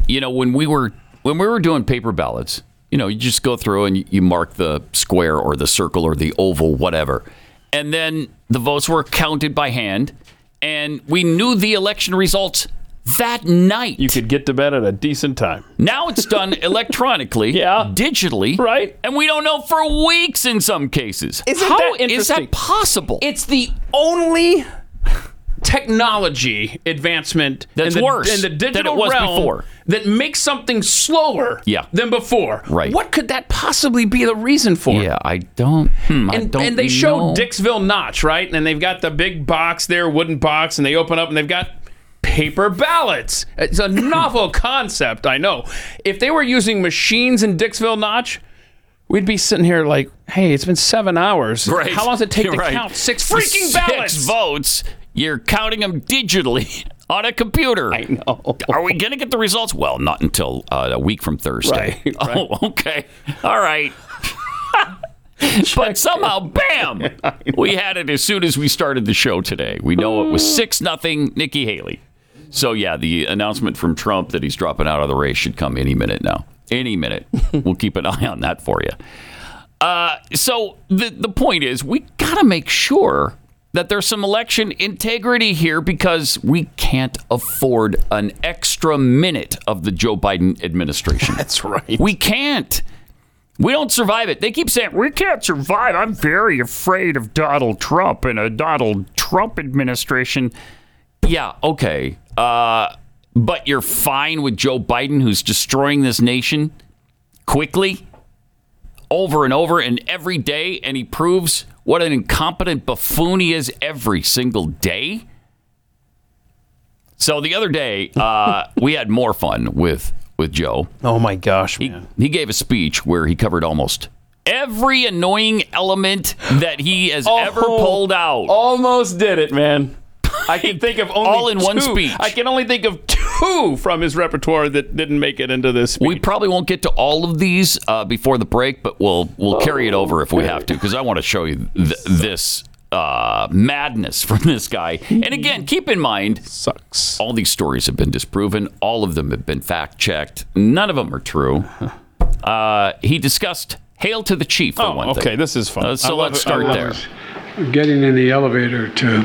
you know when we were when we were doing paper ballots. You know, you just go through and you, you mark the square or the circle or the oval, whatever, and then the votes were counted by hand, and we knew the election results that night. You could get to bed at a decent time. Now it's done electronically, yeah, digitally, right? And we don't know for weeks in some cases. Isn't How that is interesting? that possible? It's the only technology advancement That's in the, worse in the than it digital was realm before. that makes something slower Yeah. than before. Right. What could that possibly be the reason for? Yeah, I don't. Hmm, I and, don't and they show know. Dixville Notch, right? And they've got the big box there, wooden box, and they open up and they've got paper ballots. It's a novel concept, I know. If they were using machines in Dixville Notch, we'd be sitting here like, hey, it's been seven hours. Right. How long does it take You're to right. count six freaking Six ballots? votes. You're counting them digitally on a computer. I know. Are we going to get the results? Well, not until uh, a week from Thursday. Right, right. Oh, okay. All right. but somehow, bam, we had it as soon as we started the show today. We know it was six nothing Nikki Haley. So yeah, the announcement from Trump that he's dropping out of the race should come any minute now. Any minute. we'll keep an eye on that for you. Uh, so the the point is, we got to make sure that there's some election integrity here because we can't afford an extra minute of the Joe Biden administration. That's right. We can't. We don't survive it. They keep saying we can't survive. I'm very afraid of Donald Trump and a Donald Trump administration. Yeah, okay. Uh, but you're fine with Joe Biden, who's destroying this nation quickly, over and over, and every day, and he proves what an incompetent buffoon he is every single day. So the other day, uh, we had more fun with with Joe. Oh my gosh, he, he gave a speech where he covered almost every annoying element that he has ever Oh, pulled out. Almost did it, man. I can think of only All in one two. speech. I can only think of two from his repertoire that didn't make it into this. Speech. We probably won't get to all of these uh, before the break, but we'll we'll carry it over if we have to because I want to show you th- this uh, madness from this guy. And again, keep in mind, sucks. All these stories have been disproven. All of them have been fact checked. None of them are true. Uh, he discussed "Hail to the Chief" for Oh, one thing. okay, this is fun. Uh, so let's it. Start love there. getting in the elevator to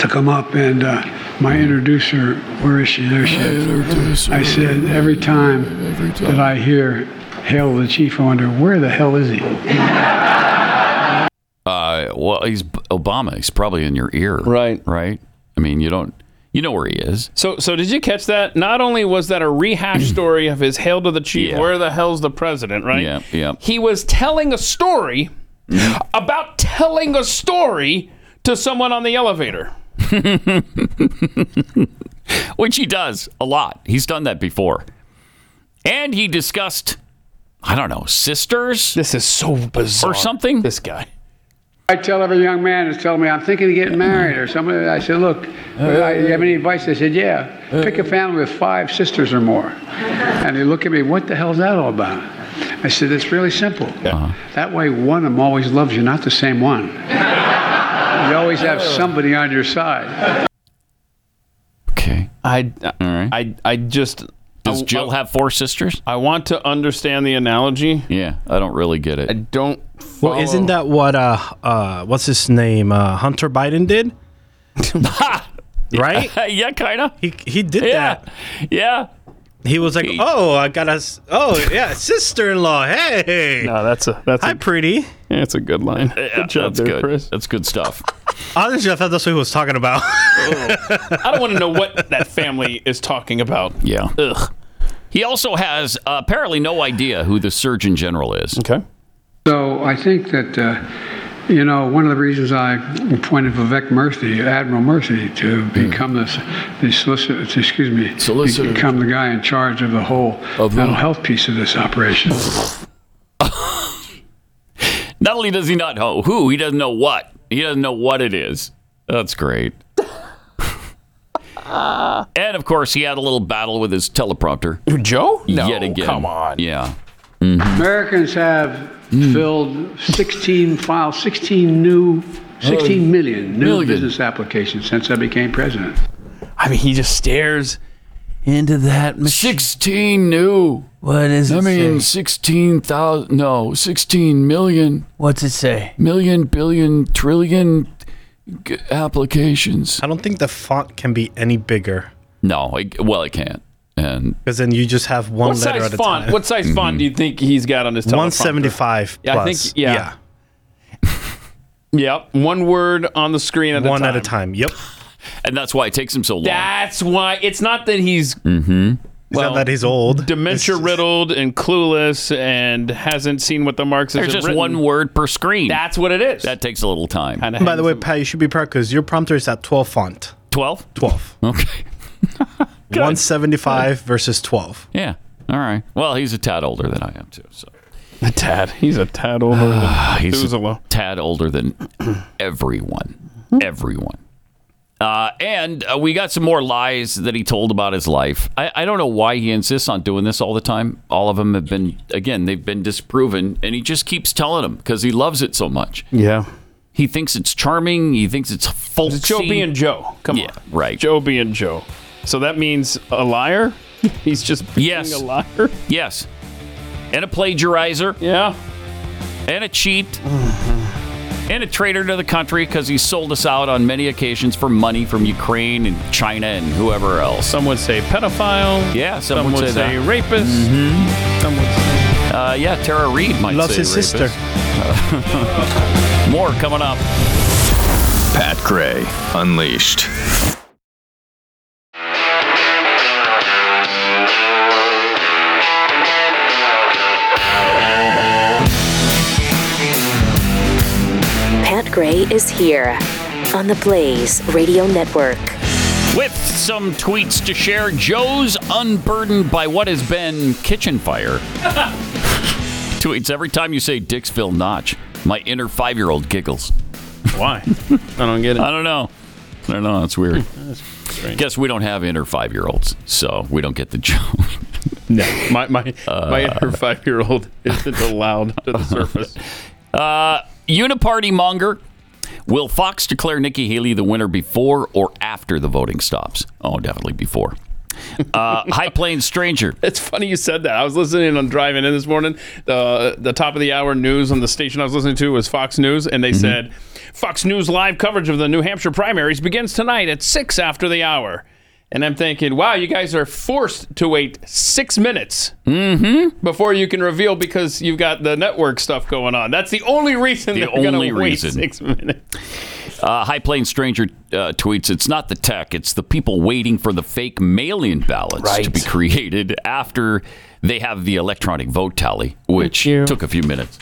to come up and uh, my introducer where is she there she is i said every time that i hear hail the chief i wonder where the hell is he Uh, well, he's Obama. He's probably in your ear. Right. Right. I mean, you don't. You know where he is. So, so did you catch that? Not only was that a rehash story of his "Hail to the Chief," Yeah. where the hell's the president? Right? Yeah. Yeah. He was telling a story about telling a story to someone on the elevator. Which he does a lot. He's done that before. And he discussed, I don't know, sisters? This is so bizarre. Or something? This guy. I tell every young man who's telling me I'm thinking of getting married or something. I said, look, uh, you have any advice? They said, yeah. Pick a family with five sisters or more. And they look at me, what the hell's that all about? I said, it's really simple. That way, one of them always loves you, not the same one. You always have somebody on your side. Okay. I, All right. I, I just, Does Jill have four sisters? I want to understand the analogy. Yeah, I don't really get it. I don't. Well, isn't that what uh uh what's his name uh Hunter Biden did? right? yeah, kind of. He he did Yeah. that. Yeah. He was like, "Oh, I got a s- oh yeah, sister-in-law. Hey, No, that's a that's hi, a, pretty." Yeah, it's a good line. Yeah, Good job that's there, good. Chris. That's good stuff. Honestly, I thought that's what he was talking about. I don't want to know what that family is talking about. Yeah. Ugh. He also has uh, apparently no idea who the Surgeon General is. Okay. So I think that, uh, you know, one of the reasons I appointed Vivek Murthy, Admiral Murthy, to become this, the solicitor, excuse me, Solicitor. become the guy in charge of the whole Of mental health piece of this operation. Not only does he not know who, he doesn't know what. He doesn't know what it is. That's great. and of course, he had a little battle with his teleprompter. Joe? No, Yet again. come on. Yeah. Americans have mm-hmm. filled 16 filed 16 new, 16 million new Million. business applications since I became president. I mean, he just stares into that machine. 16 new. What is it? I mean, say? 16,000. No, 16 million. what's it say? Million, billion, trillion g- applications. I don't think the font can be any bigger No, it, well, it can't. And because then you just have one What letter size at a font? time. What size font do you think he's got on his teleprompter? 175 Yeah, I plus. think- yeah. Yep, one word on the screen at one a time. at a time. Yep. and that's why it takes him so long. That's why it's not that he's mm-hmm. Mm-hmm. That he's old. dementia riddled and clueless and hasn't seen what the Marxists There's just written. one word per screen. That's what it is. that takes a little time. Kinda By the way, Pat, you should be proud because your prompter is at 12 font. 12? 12. Okay. 175 versus 12. Yeah. All right. Well, he's a tad older than I am, too. So a tad. He's a tad older than he's a tad older than everyone. Everyone. Uh, and uh, we got some more lies that he told about his life. I, I don't know why he insists on doing this all the time. All of them have been, again, they've been disproven, and he just keeps telling them because he loves it so much. Yeah. He thinks it's charming. He thinks it's folksy. It's Joe being Joe. Come Yeah, on. right. Joe being Joe. So that means a liar? He's just being Yes. a liar? Yes. And a plagiarizer. Yeah. And a cheat. And a traitor to the country because he sold us out on many occasions for money from Ukraine and China and whoever else. Some would say pedophile. Yeah, some, Some would, would say, say that. rapist. Some would say. Uh, yeah, Tara Reade might Loves say his sister. rapist. More coming up. Pat Gray Unleashed. Pat Gray is here on the Blaze Radio Network. With some tweets to share, Joe's unburdened by what has been kitchen fire. tweets every time you say Dixville Notch. My inner five year old giggles. Why? I don't get it. I don't know. I don't know. It's weird. That's strange. Guess we don't have inner five year olds, so we don't get the joke. No, my my Uh, my inner five year old isn't allowed to the surface. Uh, Uniparty monger. Will Fox declare Nikki Haley the winner before or after the voting stops? Oh, definitely before. Uh, High Plains Stranger. It's funny you said that. I was listening on driving in this morning. The the top of the hour news on the station I was listening to was Fox News, and they said Fox News live coverage of the New Hampshire primaries begins tonight at six after the hour. And I'm thinking, wow, you guys are forced to wait six minutes before you can reveal because you've got the network stuff going on. That's the only reason The they're going only to wait reason. six minutes. Uh, High Plains Stranger uh, tweets, it's not the tech, it's the people waiting for the fake mail-in ballots to be created after they have the electronic vote tally, which took a few minutes.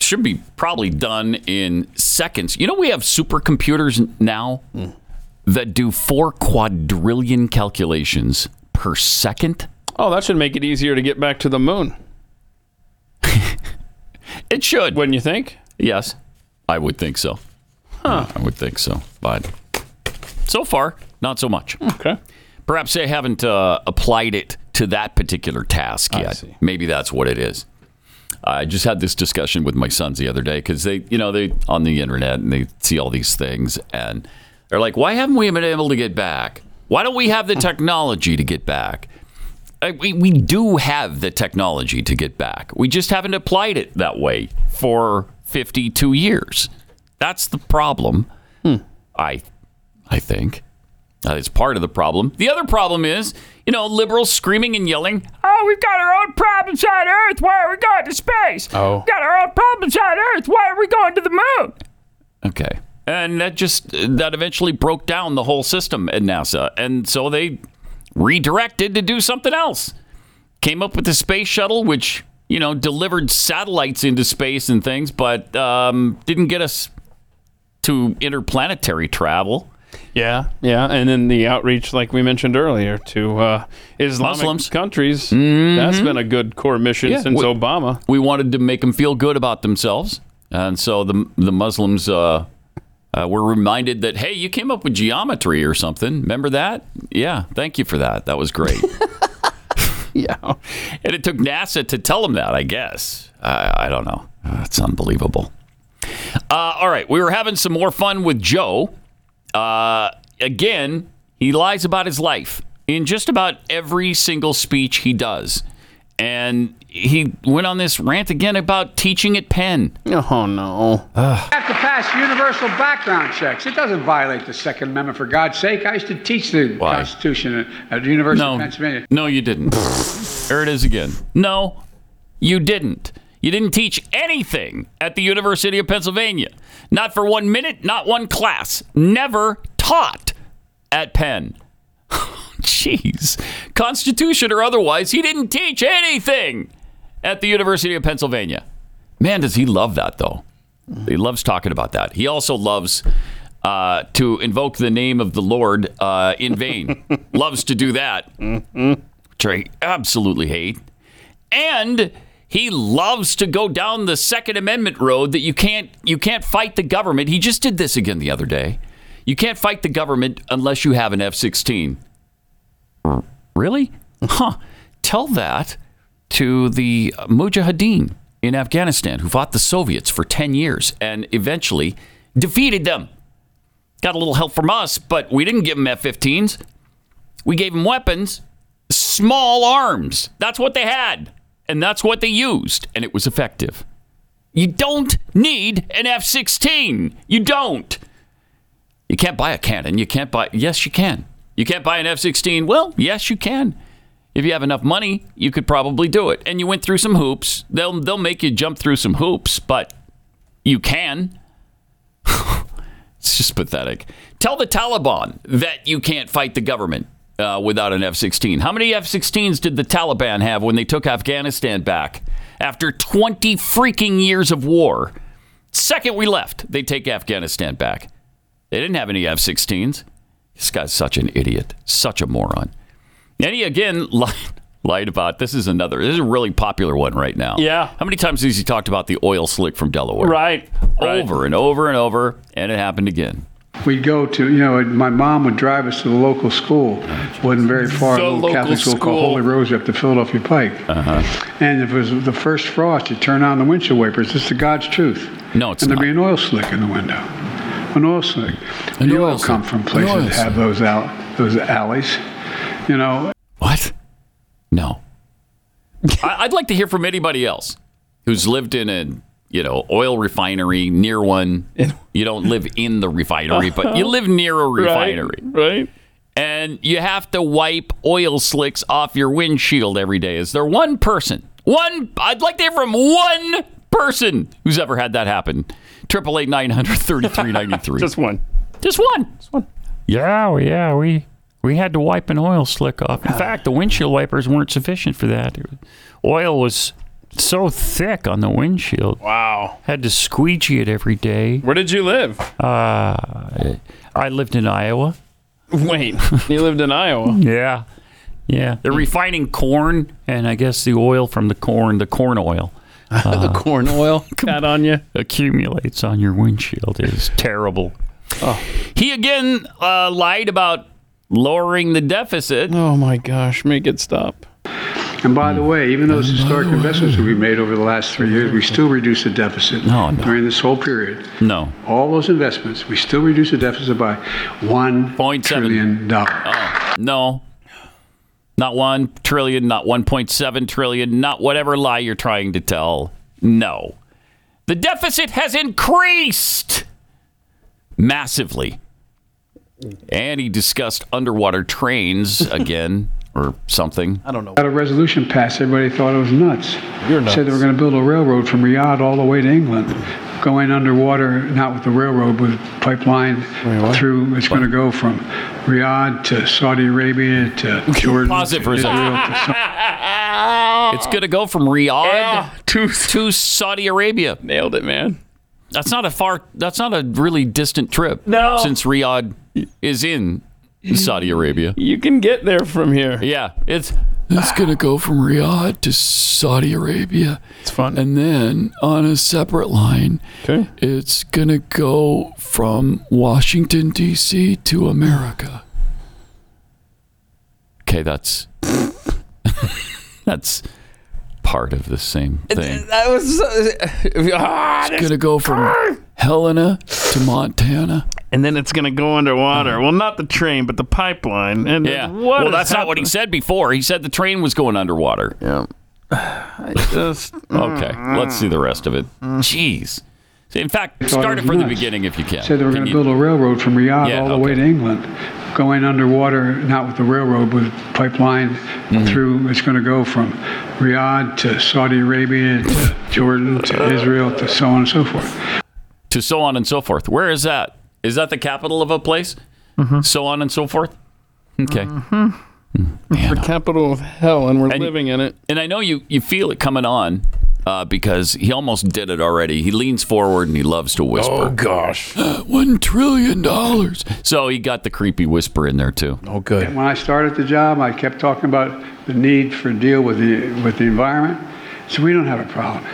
Should be probably done in seconds. You know, we have supercomputers now that do four quadrillion calculations per second. Oh, that should make it easier to get back to the moon. It should. Wouldn't you think? Yes, I would think so. Huh. I would think so. But so far, not so much. Okay. Perhaps they haven't uh, applied it to that particular task yet. Maybe that's what it is. I just had this discussion with my sons the other day because they, you know, they on the internet and they see all these things and they're like, "Why haven't we been able to get back? Why don't we have the technology to get back?" Uh, We, we do have the technology to get back. We just haven't applied it that way for 52 years. That's the problem. I, I think. That is part of the problem. The other problem is, you know, liberals screaming and yelling, oh, we've got our own problems on Earth. Why are we going to space? Oh. We've got our own problems on Earth. Why are we going to the moon? Okay. And that just, that eventually broke down the whole system at NASA. And so they redirected to do something else. Came up with the space shuttle, which, you know, delivered satellites into space and things, but um, didn't get us to interplanetary travel. Yeah, yeah, and then the outreach, like we mentioned earlier, to uh, Islamic Muslims. countries. That's been a good core mission Yeah, since we- Obama. We wanted to make them feel good about themselves, and so the the Muslims uh, uh, were reminded that hey, you came up with geometry or something. Remember that? Yeah, thank you for that. That was great. yeah, and it took NASA to tell them that. I guess I, I don't know. That's unbelievable. Uh, all right, we were having some more fun with Joe. Uh, again, he lies about his life in just about every single speech he does. And he went on this rant again about teaching at Penn. Oh, no. Pass universal background checks. It doesn't violate the Second Amendment, for God's sake. I used to teach the Why? Constitution at, the University No, of Pennsylvania. no, you didn't. there it is again. No, you didn't. You didn't teach anything at the University of Pennsylvania. Not for one minute, not one class. Never taught at Penn. Jeez. Constitution or otherwise, he didn't teach anything at the University of Pennsylvania. Man, does he love that, though. He loves talking about that. He also loves uh, to invoke the name of the Lord uh, in vain. loves to do that, which I absolutely hate. And he loves to go down the Second Amendment road that you can't you can't fight the government. He just did this again the other day. You can't fight the government unless you have an F-16. Really? Huh. Tell that to the Mujahideen in Afghanistan who fought the Soviets for 10 years and eventually defeated them. Got a little help from us, but we didn't give them F 15s. We gave them weapons, small arms. That's what they had. And that's what they used. And it was effective. You don't need an F 16. You don't. You can't buy a cannon. You can't buy. Yes, you can. You can't buy an F 16. Well, yes, you can. If you have enough money, you could probably do it. And you went through some hoops. They'll, they'll make you jump through some hoops, but you can. it's just pathetic. Tell the Taliban that you can't fight the government uh, without an F 16. How many F 16s did the Taliban have when they took Afghanistan back after 20 freaking years of war? Second we left, they take Afghanistan back. They didn't have any F 16s. This guy's such an idiot, such a moron. And he again lied, lied about this is another, this is a really popular one right now. Yeah. How many times has he talked about the oil slick from Delaware? Right. right. Over and over and over, and it happened again. We'd go to, you know, my mom would drive us to the local school. wasn't very far, The a little local Catholic school, school. called Holy Rose up to Philadelphia Pike. Uh-huh. And if it was the first frost, you turn on the windshield wipers. It's the God's truth. No, it's and not. there'd be an oil slick in the window. An oil slick. An you oil all come from places that have those out, those alleys. You know, What? No. I'd like to hear from anybody else who's lived in a you know oil refinery near one. You don't live in the refinery, but you live near a refinery, right? And you have to wipe oil slicks off your windshield every day. Is there one person? One? I'd like to hear from one person who's ever had that happen. Triple eight nine hundred thirty three ninety three. Just one. Just one. Just one. Yeah, yeah, we we had to wipe an oil slick off. In fact, the windshield wipers weren't sufficient for that. Oil was so thick on the windshield. Wow. Had to squeegee it every day. Where did you live? Uh, I lived in Iowa. Wait, you lived in Iowa. Yeah. Yeah. They're refining corn and I guess the oil from the corn, the corn oil. the corn oil got on you. accumulates on your windshield It is terrible. Oh. He again uh, lied about lowering the deficit. Oh my gosh, make it stop. And by the way, even those historic investments that we made over the last three years, we still reduced the deficit No, no. during this whole period. No. All those investments, we still reduced the deficit by one Point seven. trillion dollars. Oh, no. Not 1 trillion, not 1.7 trillion, not whatever lie you're trying to tell. No. The deficit has increased massively. And he discussed underwater trains again or something. I don't know. Got a resolution passed. Everybody thought it was nuts. You're nuts. Said they were going to build a railroad from Riyadh all the way to England, going underwater, not with the railroad, with pipeline through. It's going to go from Riyadh to Saudi Arabia to Jordan. Pause it for a second. It's going to go from Riyadh to, to Saudi Arabia. Nailed it, man. That's not a far. That's not a really distant trip. No. since Riyadh is in Saudi Arabia. You can get there from here. Yeah, it's it's gonna go from Riyadh to Saudi Arabia. It's fun. And then on a separate line, okay. it's gonna go from Washington D.C. to America. Okay, that's that's part of the same thing. That was. ah, It's gonna go from Helena to Montana. and then it's going to go underwater. Well, not the train, but the pipeline. And Yeah. what well, is that's not what he said before. He said the train was going underwater. Yeah. I just Okay, let's see the rest of it. Jeez. In fact, Thought start it was from the beginning if you can. Said they were going to build a railroad from Riyadh Yeah, all the okay. way to England, going underwater, not with the railroad, with pipeline Mm-hmm. through. It's going to go from Riyadh to Saudi Arabia to Jordan to Israel to so on and so forth. to so on and so forth. Where is that? Is that the capital of a place? Mm-hmm. So on and so forth. Okay. Mm-hmm. Mm, it's the capital of hell, and we're living in it. And I know you you feel it coming on uh, because he almost did it already. He leans forward and he loves to whisper. Oh, gosh. One trillion dollars. So he got the creepy whisper in there too. Oh, good. When I started the job, I kept talking about the need for deal with the with the environment. So we don't have a problem.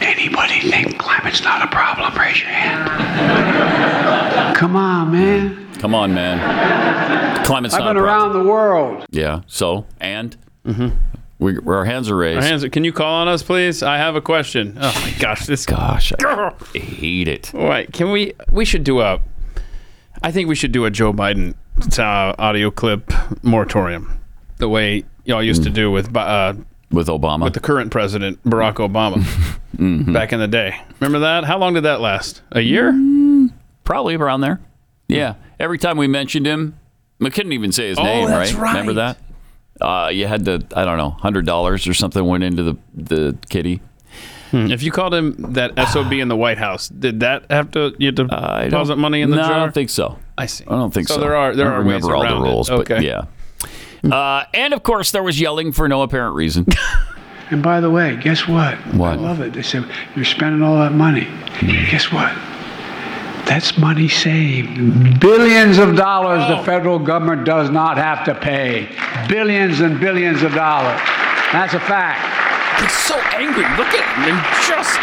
Anybody think climate's not a problem? Raise your hand. Come on, man. Come on, man. Climate's I've not been a problem. around the world. Yeah. So and we, our hands are raised. Our hands, can you call on us, please? I have a question. Oh my gosh, this gosh, I hate it. Wait, can we? We should do a. I think we should do a Joe Biden uh, audio clip moratorium, the way y'all used to do with uh, with Obama, with the current president Barack Obama back in the day. Remember that? How long did that last? A year? Probably around there. Yeah. Every time we mentioned him, we couldn't even say his Oh, name, that's right? Remember that? Uh, you had to, I don't know, hundred dollars or something went into the the kitty. Hmm. If you called him that sob in the White House, did that have to you had to don't- deposit money in the no, jar? I don't think so. I see. I don't think so. So there are- there are ways remember all the it. rules, Okay. but yeah. Uh, and of course, there was yelling for no apparent reason. And by the way, guess what? What? I love it. They said, You're spending all that money. Guess what? That's money saved. Billions of dollars the federal government does not have to pay. Billions and billions of dollars. That's a fact. He's so angry. Look at him and just.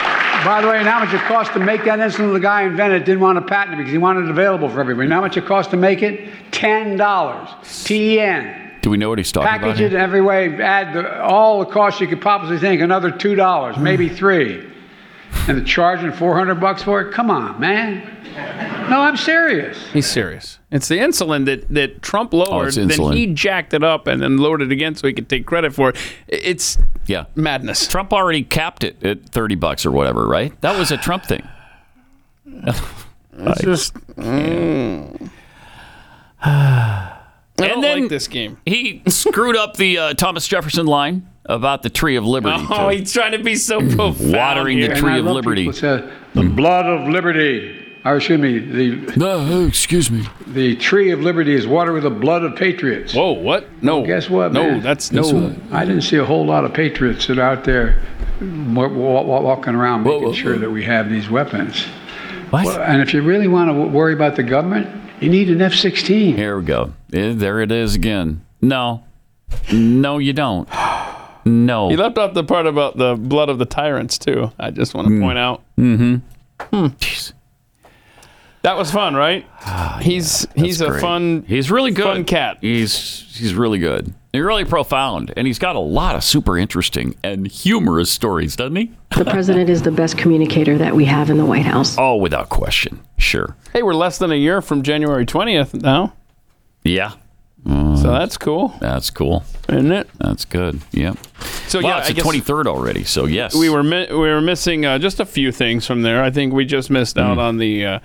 By the way, and how much it cost to make that insulin the guy invented didn't want to patent it because he wanted it available for everybody. And how much it cost to make it? Ten dollars. T E N. Do we know what he's talking about? Package it in every way, add the, all the costs you could possibly think, another two dollars, maybe three. And the charging four hundred bucks for it? Come on, man. No, I'm serious. He's serious. It's the insulin that, that Trump lowered, Oh, it's then he jacked it up and then lowered it again so he could take credit for it. It's Yeah. madness. Trump already capped it at 30 bucks or whatever, right? That was a Trump thing. It's just. mm. I don't then like this game. He screwed up the uh, Thomas Jefferson line about the Tree of Liberty. Oh, too. he's trying to be so profound. Watering the tree And I of love liberty. people say, the blood of liberty. Or excuse me, the no, excuse me. The tree of liberty is watered with the blood of patriots. Whoa, what? No. guess what? No, man? that's no. I didn't see a whole lot of patriots that are out there wa- wa- wa- walking around making whoa, sure whoa. that we have these weapons. What? Well, and if you really want to worry about the government, you need an F-16. Here we go. There it is again. No. No, you don't. No. He left off the part about the blood of the tyrants too. I just want to point out. Mm-hmm. Hmm. That was fun, right? he's he's a Ah, great. fun. He's really good. Fun cat. He's he's really good. He's really profound, and he's got a lot of super interesting and humorous stories, doesn't he? The president is the best communicator that we have in the White House. Oh, without question. Sure. Hey, we're less than a year from January twentieth now. Yeah. So that's cool, That's cool. isn't it? That's good. Yep. So wow, yeah, it's I the twenty third already. So yes, we were mi- we were missing uh, just a few things from there. I think we just missed out on the uh,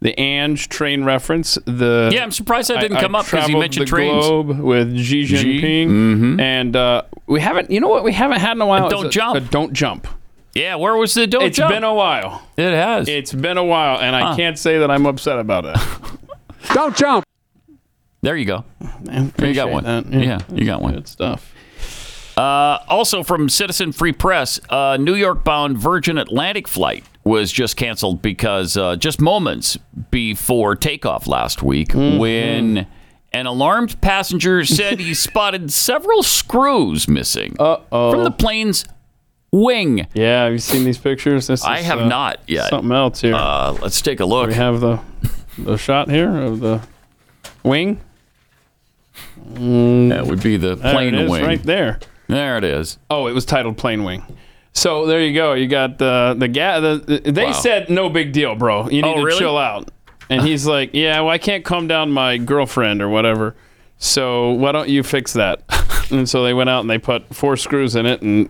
the Ange train reference. The Yeah, I'm surprised that didn't I- come I up 'cause you mentioned the trains. Globe with Xi Xi, Jinping, mhm. and uh, we haven't. You know what? We haven't had in a while. A don't is jump. A don't jump. Yeah, where was the don't It's jump? It's been a while. It has. It's been a while, and I can't say that I'm upset about it. Don't jump. There you go. Man, you got one. that. Yeah. you got one. Good stuff. Uh, also from Citizen Free Press, uh, New York-bound Virgin Atlantic flight was just canceled because uh, just moments before takeoff last week, Mm-hmm. when an alarmed passenger said he spotted several screws missing Uh-oh. from the plane's wing. Yeah, have you seen these pictures? This I is, have uh, not yet. Something else here. Uh, let's take a look. we have the the shot here of the wing. That would be the plane wing. right there. There it is. Oh, it was titled Plane Wing. So there you go. You got the the guy. The, the- they Wow. said no big deal, bro. You need Oh, to really? chill out. And he's like, yeah, well, I can't calm down my girlfriend or whatever. So why don't you fix that? and so they went out and they put four screws in it, and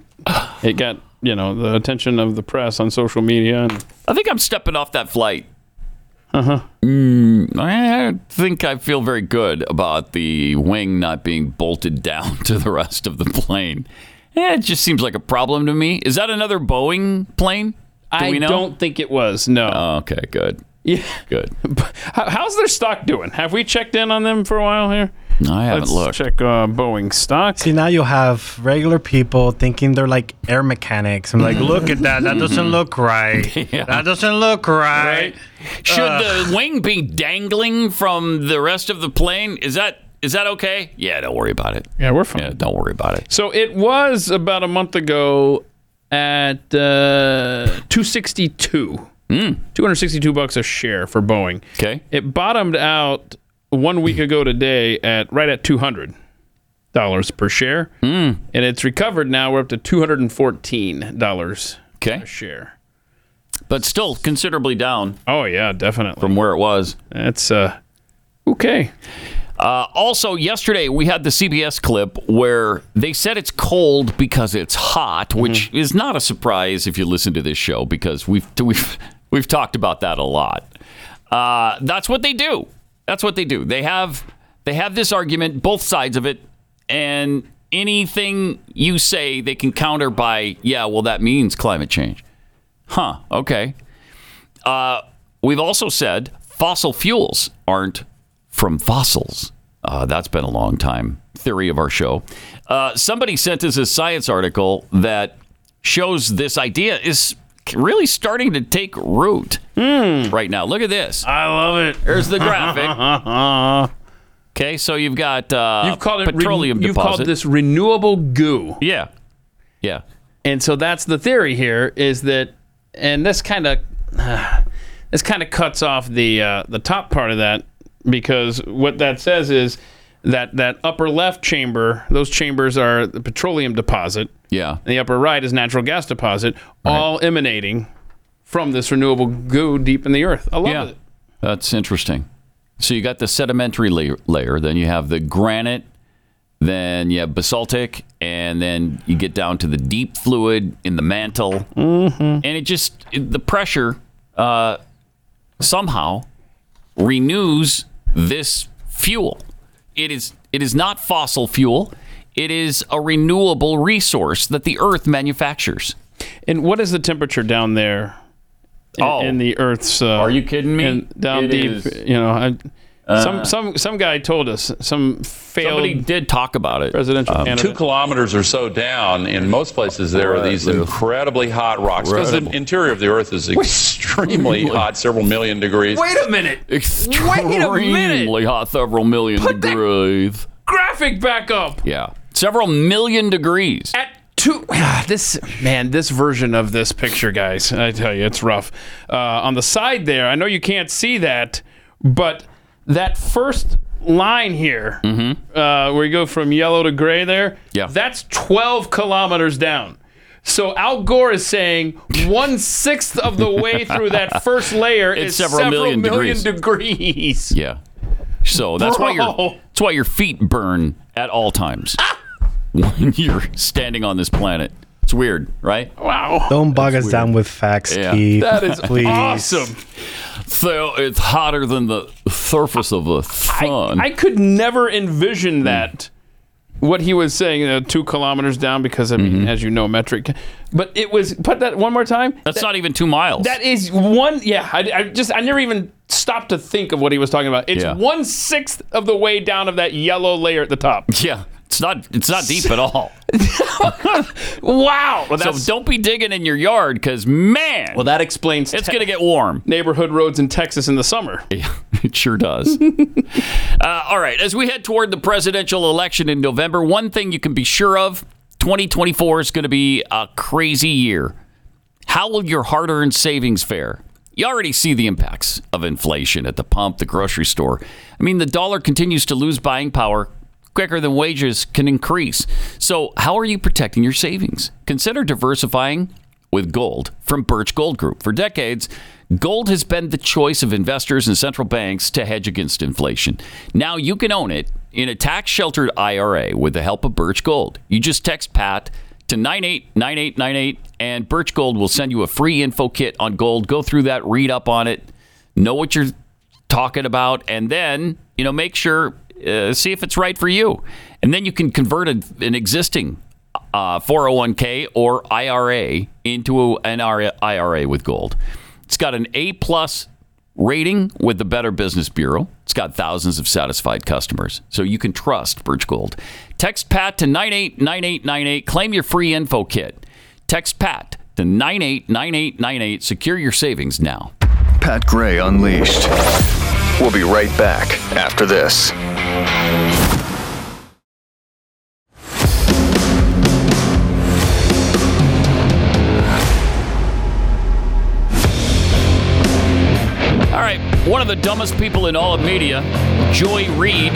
it got you know the attention of the press on social media. And I think I'm stepping off that flight. Uh huh. Mm, I think I feel very good about the wing not being bolted down to the rest of the plane. Eh, it just seems like a problem to me. Is that another Boeing plane? Do I don't think it was. No. Oh, okay, good. Yeah. Good. How's their stock doing? Have we checked in on them for a while here? I haven't Let's looked. check uh, Boeing stock. See, now you have regular people thinking they're like air mechanics. I'm like, look at that. That doesn't look right. That doesn't look right. Should Ugh. the wing be dangling from the rest of the plane? Is that is that okay? Yeah, don't worry about it. Yeah, we're fine. Yeah, don't worry about it. So it was about a month ago at uh, 262. 262 bucks a share for Boeing. Okay. It bottomed out one week ago today at right at 200 dollars per share. Mm. And it's recovered now. We're up to 214 dollars Okay. a share. But still considerably down Oh yeah, definitely. from where it was. That's uh okay. Uh, also, yesterday we had the CBS clip where they said it's cold because it's hot, Mm-hmm. which is not a surprise if you listen to this show because we've we've we've talked about that a lot. Uh, that's what they do. That's what they do. They have they have this argument, both sides of it, and anything you say they can counter by, yeah, well that means climate change. Huh? Okay. Uh, we've also said fossil fuels aren't from fossils. Uh, that's been a long time theory of our show. Uh, somebody sent us a science article that shows this idea is really starting to take root right now. Look at this. I love it. There's the graphic. Okay, so you've got uh, You've called it petroleum You've deposit. called this renewable goo. yeah, yeah. And so that's the theory here is that, and this kind of, this kind of cuts off the uh, the top part of that because what that says is that that upper left chamber, those chambers are the petroleum deposit. Yeah. And the upper right is natural gas deposit, all emanating from this renewable goo deep in the earth. I love yeah, it. that's interesting. So you got the sedimentary layer, layer, then you have the granite, then you have basaltic, and then you get down to the deep fluid in the mantle, Mm-hmm. and it just the pressure uh, somehow renews this fuel. It is it is not fossil fuel. It is a renewable resource that the Earth manufactures. And what is the temperature down there? In, Oh. in the Earth's. Uh, Are you kidding me? in- down It deep, is- you know. I, Uh, some some some guy told us some failed. Somebody did talk about it. Presidential Um, two kilometers or so down, in most places, there are these incredibly hot rocks because the interior of the Earth is extremely hot, several million degrees. Wait a minute. Extremely hot, several million Put that- degrees. Graphic back up. Yeah, several million degrees. At two. This man, this version of this picture, guys. I tell you, it's rough. Uh, on the side there, I know you can't see that, but that first line here, uh, where you go from yellow to gray, there, Mm-hmm. Yeah. that's 12 kilometers down. So Al Gore is saying one sixth of the way through that first layer It's is several million degrees. Yeah. So that's why your that's why your feet burn at all times when you're standing on this planet. It's weird, right? Wow. Don't bog us down with facts, Yeah. Keith. That is please. awesome. So it's hotter than the surface of the sun. I could never envision that. What he was saying, uh, two kilometers down, because I mean, Mm-hmm. as you know, metric. But it was. Put that one more time. That's not even two miles. That is one. Yeah, I, I just I never even stopped to think of what he was talking about. It's Yeah. one sixth of the way down of that yellow layer at the top. yeah, it's not it's not deep at all. Wow. Well, so don't be digging in your yard because man, well, that explains it's te- gonna get warm. neighborhood roads in Texas in the summer. Yeah, it sure does. uh, all right, as we head toward the presidential election in November, one thing you can be sure of 2024 is going to be a crazy year. How will your hard earned savings fare? You already see the impacts of inflation at the pump, the grocery store. I mean, the dollar continues to lose buying power quicker than wages can increase. So, how are you protecting your savings? Consider diversifying with gold from Birch Gold Group. For decades, gold has been the choice of investors and central banks to hedge against inflation. Now you can own it in a tax sheltered IRA with the help of Birch Gold. You just text PAT to 989898 and Birch Gold will send you a free info kit on gold. Go through that, read up on it, know what you're talking about, and then, you know, make sure, uh, see if it's right for you. And then you can convert an existing uh, 401k or IRA into an IRA with gold. It's got an A plus rating with the Better Business Bureau. It's got thousands of satisfied customers, so you can trust Birch Gold. Text PAT to 989898. Claim your free info kit. Text PAT to 989898. Secure your savings now. Pat Gray Unleashed. We'll be right back after this. All right, one of the dumbest people in all of media, Joy Reid,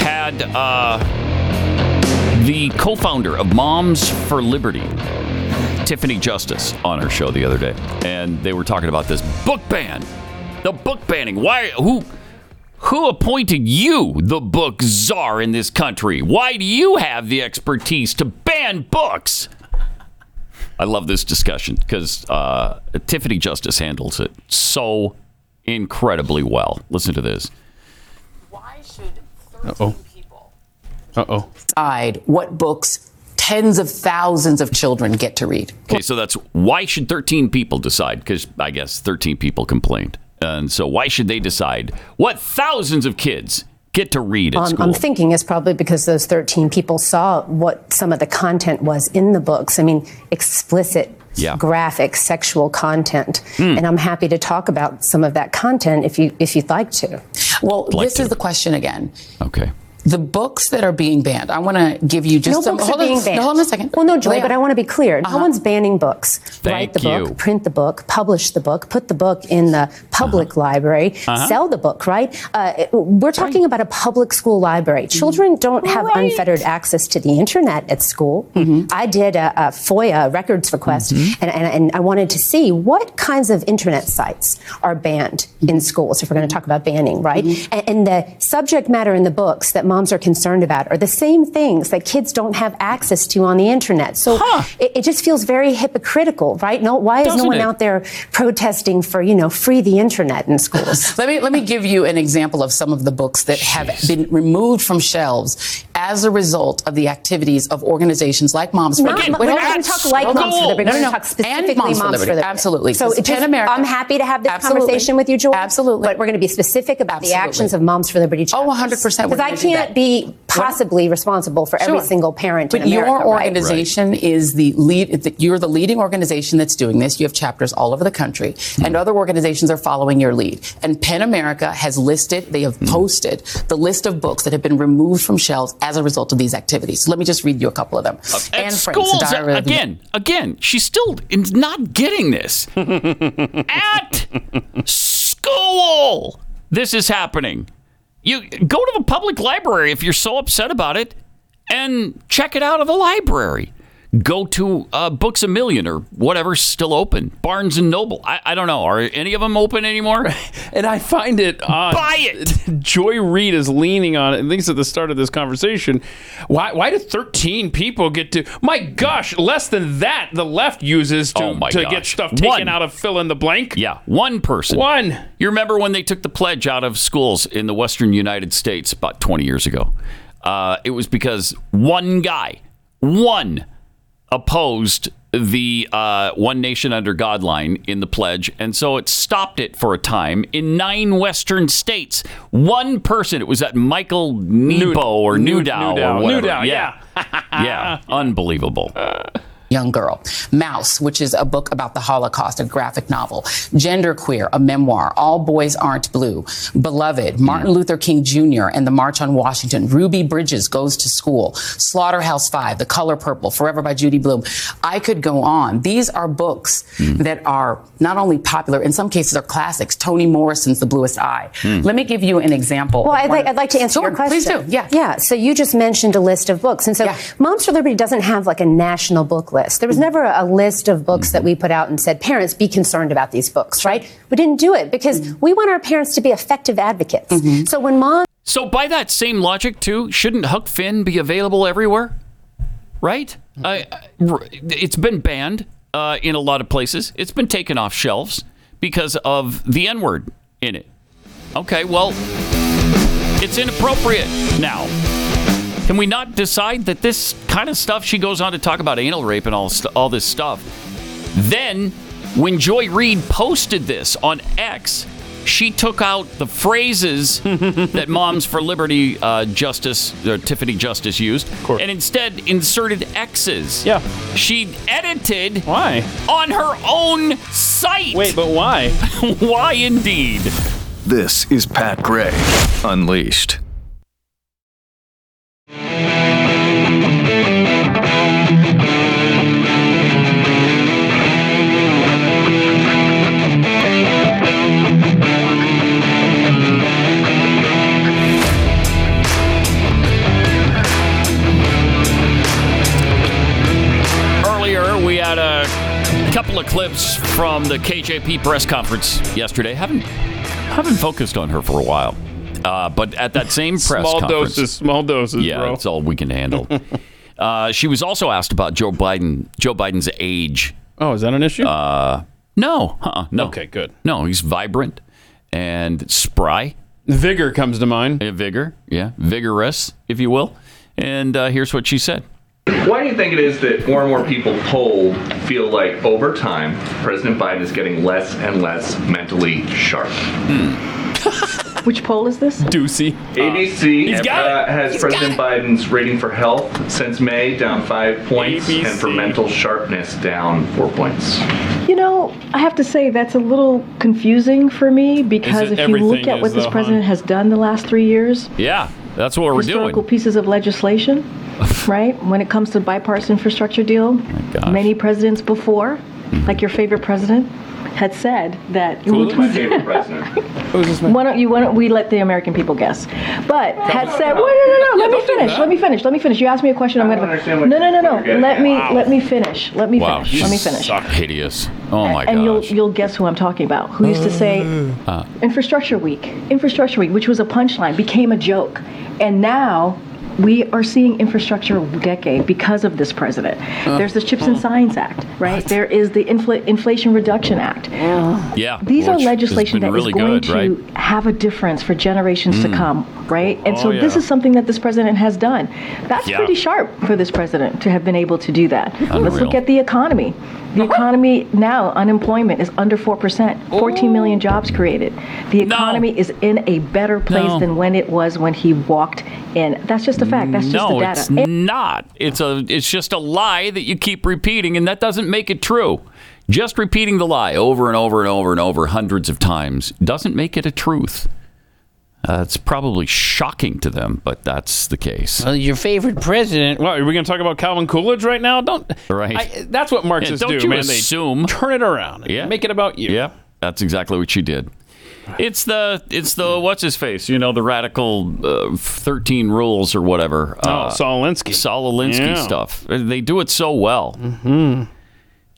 had uh, the co-founder of Moms for Liberty, Tiffany Justice, on her show the other day, and they were talking about this book ban, the book banning. Why? Who? Who appointed you the book czar in this country? Why do you have the expertise to ban books? I love this discussion because uh, Tiffany Justice handles it so incredibly well. Listen to this. why Uh oh. Uh oh. decide what books tens of thousands of children get to read. Okay, so that's why should 13 people decide? Because I guess 13 people complained. And so why should they decide what thousands of kids get to read at Um, school? I'm thinking is probably because those 13 people saw what some of the content was in the books. I mean, explicit, Yeah. graphic, sexual content. Hmm. And I'm happy to talk about some of that content if you if you'd like to. Well, this is the question again. Okay. The books that are being banned. I want to give you just no some. books hold are on, being no, banned. hold on a second. Well, no, Joy, oh, but I want to be clear. Uh-huh. No one's banning books. Write the you. book, print the book, publish the book, put the book in the uh-huh. public library, Uh-huh. sell the book, right? Uh, we're talking about a public school library. Children don't have unfettered access to the internet at school. Mm-hmm. I did a, a FOIA records request, mm-hmm. and, and, and I wanted to see what kinds of internet sites are banned in mm-hmm. schools if we're going to talk about banning, right? And, and the subject matter in the books that moms are concerned about are the same things that kids don't have access to on the internet. So it, it just feels very hypocritical, right? No, why is Doesn't no one it? out there protesting for you know free the internet in schools? let me let me give you an example of some of the books that have been removed from shelves as a result of the activities of organizations like Moms for Liberty. We're not going to talk like Moms for. Liberty. We're No, going no, to talk specifically And Moms for Liberty. Absolutely. So just, America. I'm happy to have this Absolutely. conversation with you, Joy. Absolutely. But we're going to be specific about the actions of Moms for Liberty. Oh, 100%. Because I do can't be possibly responsible for every Sure. single parent But in America. your right? organization is the lead. You're the leading organization that's doing this. You have chapters all over the country, Hmm. and other organizations are following your lead. And PEN America has listed, they have Hmm. posted the list of books that have been removed from shelves as a result of these activities. So let me just read you a couple of them. At Anne Frank, schools, Diary of the- again, again, she's still not getting this. At school, this is happening. You go to the public library if you're so upset about it, and check it out of the library. Go to uh, Books a Million or whatever's still open. Barnes and Noble. I, I don't know. Are any of them open anymore? And I find it odd. Buy it. Joy Reid is leaning on it. At least at the start of this conversation. Why? Why do 13 people get to? My gosh, less than that the left uses to Oh my to get stuff taken One. out of fill in the blank. Yeah, one person. One. You remember when they took the pledge out of schools in the western United States about 20 years ago? Uh, it was because one guy, one, opposed the uh, One Nation Under God line in the pledge, and so it stopped it for a time in nine western states. One person, it was that Michael Nebo or New- Newdow, Newdow. or whatever. Newdow, yeah. yeah, unbelievable. Young girl. Mouse, which is a book about the Holocaust, a graphic novel. Genderqueer, a memoir. All Boys Aren't Blue. Beloved, Martin mm. Luther King Jr. and the March on Washington. Ruby Bridges Goes to School. Slaughterhouse Five, The Color Purple, Forever by Judy Blume. I could go on. These are books mm. that are not only popular, in some cases are classics. Toni Morrison's The Bluest Eye. Mm. Let me give you an example. Well, I'd like, I'd like to answer Sure, your question. Please do. Yeah. Yeah. So you just mentioned a list of books. And so Moms for Liberty doesn't have like a national book list. There was never a list of books that we put out and said, parents, be concerned about these books, right? We didn't do it because mm-hmm. we want our parents to be effective advocates. Mm-hmm. So when mom So by that same logic, too, shouldn't Huck Finn be available everywhere? Right? Mm-hmm. I- I- it's been banned uh, in a lot of places. It's been taken off shelves because of the N word in it. Okay, well, it's inappropriate now. Can we not decide that this kind of stuff she goes on to talk about anal rape and all st- all this stuff? Then, when Joy Reid posted this on X, she took out the phrases that Moms for Liberty uh, Justice, uh, Tiffany Justice used, and instead inserted X's. Yeah. She edited. Why? On her own site. Wait, but why? why indeed? This is Pat Gray Unleashed. The KJP press conference yesterday. Haven't haven't focused on her for a while, uh, but at that same press Small conference, doses, small doses, yeah, bro. that's all we can handle. uh, she was also asked about Joe Biden, Joe Biden's age. Oh, is that an issue? Uh, no, uh-uh, no. Okay, good. No, he's vibrant and spry. Vigor comes to mind. vigor, yeah, vigorous, if you will. And uh, here's what she said. Why do you think it is that more and more people polled feel like over time President Biden is getting less and less mentally sharp? Which poll is this? Doocy. ABC He's uh, has He's President Biden's rating for health since May down five points, and for mental sharpness down four points. You know, I have to say that's a little confusing for me because if you look at what this though, president has done the last three years, Yeah, that's what we're historical doing. pieces of legislation, right? When it comes to bipartisan infrastructure deal, oh many presidents before, like your favorite president, had said that Who was my favorite president? Why don't you? Why don't we let the American people guess? But had said, "Wait, no, no, no. Let me finish. Let me finish. Let me finish. You asked me a question. I'm I going don't to. understand No, what no, no, no. you're getting Let at. me. Let me finish. Let me Wow, finish. Let me finish. hideous. Oh my god. and you'll gosh. you'll guess who I'm talking about. Who used to say Uh, Infrastructure Week, Infrastructure Week, which was a punchline, became a joke, and now we are seeing infrastructure decade because of this president. Uh, There's the Chips and Science Act, right? There is the Infl- Inflation Reduction Act. yeah, These are legislation been that is really going good, to right? have a difference for generations Mm. to come, right? And so Oh, this is something that this president has done. That's Yeah. pretty sharp for this president to have been able to do that. Let's look at the economy. The economy now, unemployment is under 4%, 14 million jobs created. The economy is in a better place No. than when it was when he walked in. That's just a fact. That's just no, the data. it's not. It's a. It's just a lie that you keep repeating, and that doesn't make it true. Just repeating the lie over and over and over and over hundreds of times doesn't make it a truth. Uh, it's probably shocking to them, but that's the case. Well, your favorite president. Well, are we going to talk about Calvin Coolidge right now? Don't. Right. I, that's what Marxists Yeah, don't do, you man. assume. They turn it around. Yeah. Make it about you. Yeah, that's exactly what she did. It's the it's the what's his face? You know the radical uh, thirteen rules or whatever. Oh, Saul Alinsky. Saul Alinsky Yeah. stuff. They do it so well. Mm-hmm.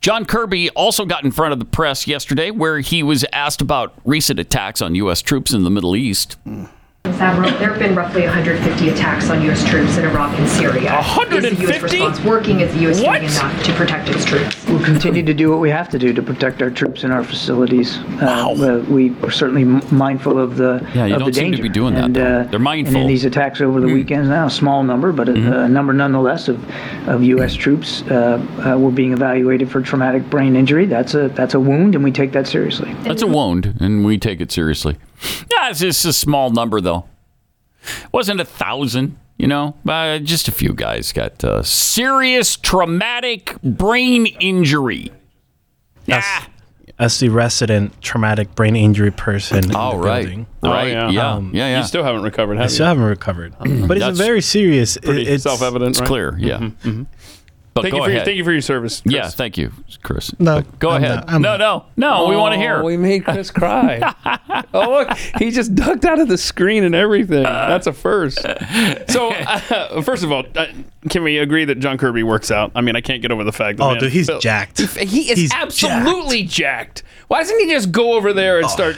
John Kirby also got in front of the press yesterday, where he was asked about recent attacks on U.S. troops in the Middle East. Admiral, there have been roughly 150 attacks on U.S. troops in Iraq and Syria. Is the U.S. 150? response working? Is the U.S. doing enough to protect its troops? We'll continue to do what we have to do to protect our troops and our facilities. Uh, uh, we are certainly mindful of the Yeah, you of don't the seem to be doing that, And, though. uh, They're mindful. And in these attacks over the weekends, now a small number, but a, a number nonetheless of, of U.S. troops uh, uh, were being evaluated for traumatic brain injury. That's a that's a wound, and we take that seriously. That's a wound, and we take it seriously. Yeah, it's just a small number, though. Wasn't a thousand, you know. Uh, just a few guys got uh, serious traumatic brain injury. As, as the resident traumatic brain injury person. in Oh, the right. building. Right. Yeah. Yeah. Yeah, yeah. You still haven't recovered, I have still haven't recovered, but it's a very serious. pretty it's self-evident, It's right? clear, yeah. Mhm, mhm. But thank go you for your, thank you for your service. Chris. Yeah, thank you, Chris. No, But go I'm ahead. not- I'm no, no, no. we want to hear. Oh, we made Chris cry. oh, look, he just ducked out of the screen and everything. That's a first. So, uh, first of all, uh, can we agree that John Kirby works out? I mean, I can't get over the fact that Oh, man, dude, he's Phil- jacked. He, he is He's absolutely jacked. Why doesn't he just go over there and start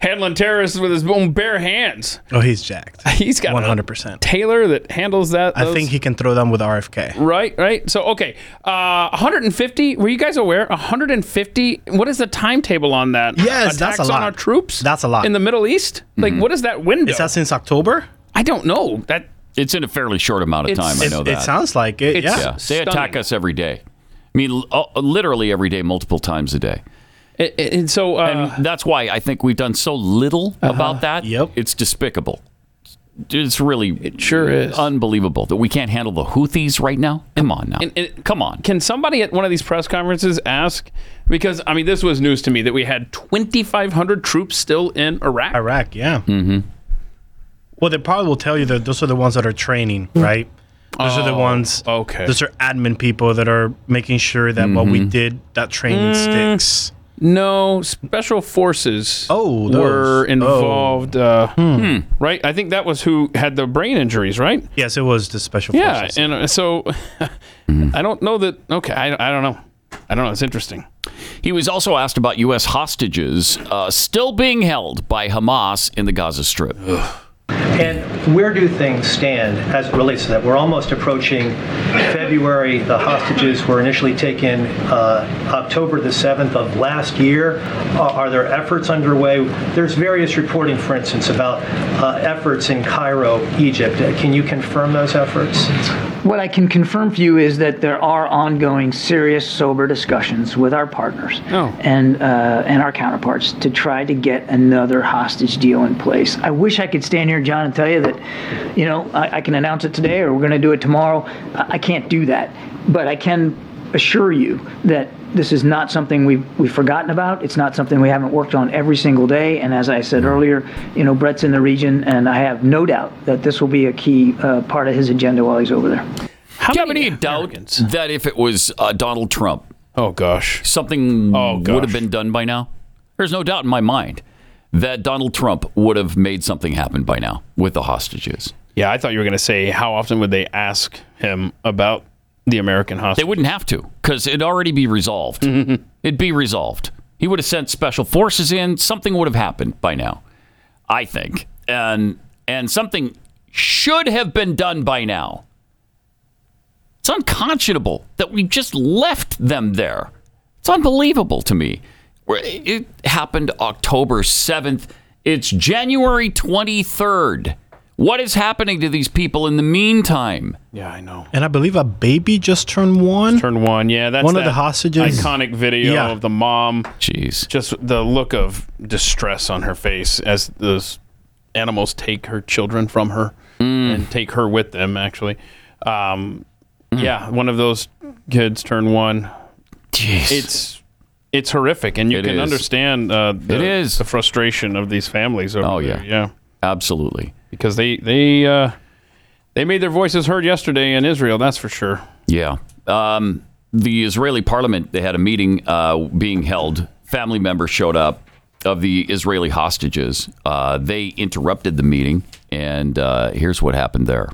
handling terrorists with his own bare hands? Oh, he's jacked. He's got 100%. Taylor that handles that. I think he can throw them with RFK. Right, right. So, okay, uh, 150. Were you guys aware? 150. What is the timetable on that? Yes, that's a lot. on our troops. That's a lot. in the Middle East. Like, what is that window? Is that since October? I don't know. That It's in a fairly short amount of It's- time. I It, know it that. sounds like it. It's- yeah. yeah, they attack us every day. I mean, uh, literally every day, multiple times a day. And, and so. Uh, And that's why I think we've done so little about that. Yep. It's despicable. It's really It sure is. unbelievable that we can't handle the Houthis right now. Come on now. and- and Come on. can somebody at one of these press conferences ask? Because I mean, this was news to me that we had 2,500 troops still in Iraq. Iraq, yeah. Mm-hmm. Well, they probably will tell you that those are the ones that are training, right? Those are the Oh, ones. okay. Those are admin people that are making sure that what we Mm-hmm. did, that training Mm. sticks. No, special forces. Oh, those. were Oh. involved. Uh, hmm, Right. I think that was who had the brain injuries. Right. Yes, it was the special Yeah, forces. Yeah, and uh, so I don't know that. Okay, I, I don't know. I don't know. It's interesting. He was also asked about U.S. hostages uh, still being held by Hamas in the Gaza Strip. And where do things stand as it relates to that? We're almost approaching February. The hostages were initially taken uh, October the 7th of last year. Uh, are there efforts underway? There's various reporting, for instance, about uh, efforts in Cairo, Egypt. Uh, Can you confirm those efforts? What I can confirm for you is that there are ongoing, serious, sober discussions with our partners Oh. and uh, and our counterparts to try to get another hostage deal in place. I wish I could stand here, John, and tell you that, you know, I, I can announce it today or we're going to do it tomorrow. I, I can't do that, but I can assure you that this is not something we've, we've forgotten about. It's not something we haven't worked on every single day. And as I said earlier, you know, Brett's in the region, and I have no doubt that this will be a key uh, part of his agenda while he's over there. How Do you have any doubt that if it was uh, Donald Trump, oh gosh, something Oh, would have been done by now? There's no doubt in my mind that Donald Trump would have made something happen by now with the hostages. Yeah, I thought you were going to say how often would they ask him about the American hostages? They wouldn't have to because it'd already be resolved. Mm-hmm. It'd be resolved. He would have sent special forces in. Something would have happened by now, I think, and and something should have been done by now. It's unconscionable that we just left them there. It's unbelievable to me. Where It happened October 7th. It's January 23rd. What is happening to these people in the meantime? Yeah, I know. and I believe a baby just turned one. Turn one. Yeah, that's One of the hostages. Iconic video Yeah. of the mom. Jeez. Just the look of distress on her face as those animals take her children from her Mm. and take her with them. Actually, um, yeah, one of those kids turned one. Jeez. It's it's horrific, and you It can is. understand uh, the, It is. the frustration of these families. Over Oh, there. yeah. yeah, Absolutely. because they they uh, they made their voices heard yesterday in Israel. That's for sure. Yeah. Um, the Israeli parliament, they had a meeting uh, being held. Family members showed up. of the Israeli hostages. Uh, they interrupted the meeting, and uh, here's what happened there.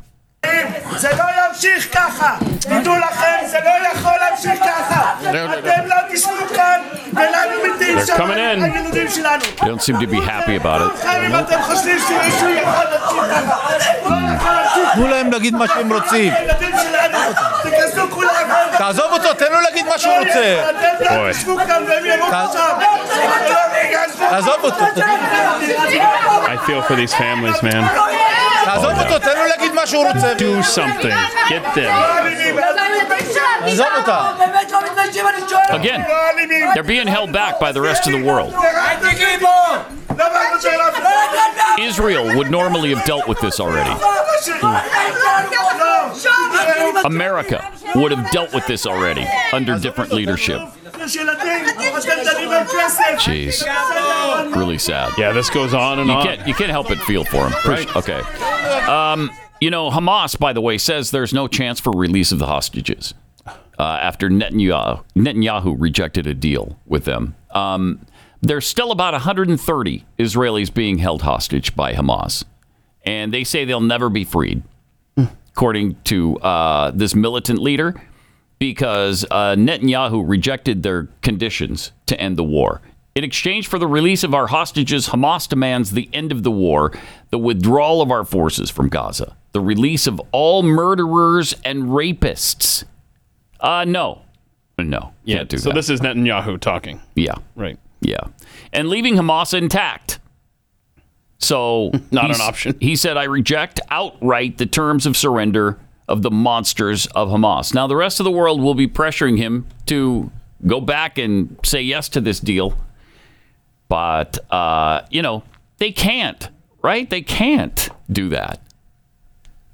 זה לא ימשיך ככה! תדעו לכם, זה לא יכול להמשיך ככה! אתם לא תשבו כאן ולנו מתים They're שם coming in. הילדים שלנו! They don't seem to be happy about it. אם אתם חושבים שמישהו יכול להמשיך ככה! לא יכול להמשיך תנו להם להגיד מה שהם רוצים. הילדים שלנו! תיכנסו כולם! תעזוב אותו, תן לו להגיד מה שהוא רוצה. אתם לא תשבו כאן והם ימותו שם! תעזוב אותו. I feel for these families, man. תעזוב אותו, תן לו להגיד מה שהוא רוצה. Do something. Get them. עזוב אותה. Again, they're being held back by the rest of the world. Israel would normally have dealt with this already. America would have dealt with this already under different leadership. Jeez. Really sad. Yeah, this goes on and you on. Can't, you can't help but feel for him. Right. Okay. Um, you know, Hamas, by the way, says there's no chance for release of the hostages uh, after Netanyahu, Netanyahu rejected a deal with them. Um, there's still about 130 Israelis being held hostage by Hamas, and they say they'll never be freed, according to uh, this militant leader, because uh, Netanyahu rejected their conditions to end the war. In exchange for the release of our hostages, Hamas demands the end of the war, the withdrawal of our forces from Gaza, the release of all murderers and rapists. Uh, no. No. Yeah, Can't do so that. this is Netanyahu talking. Yeah. Right. Yeah. And leaving Hamas intact. So Not an option. He said, I reject outright the terms of surrender of the monsters of Hamas. Now, the rest of the world will be pressuring him to go back and say yes to this deal. But, uh, you know, they can't, right? They can't do that.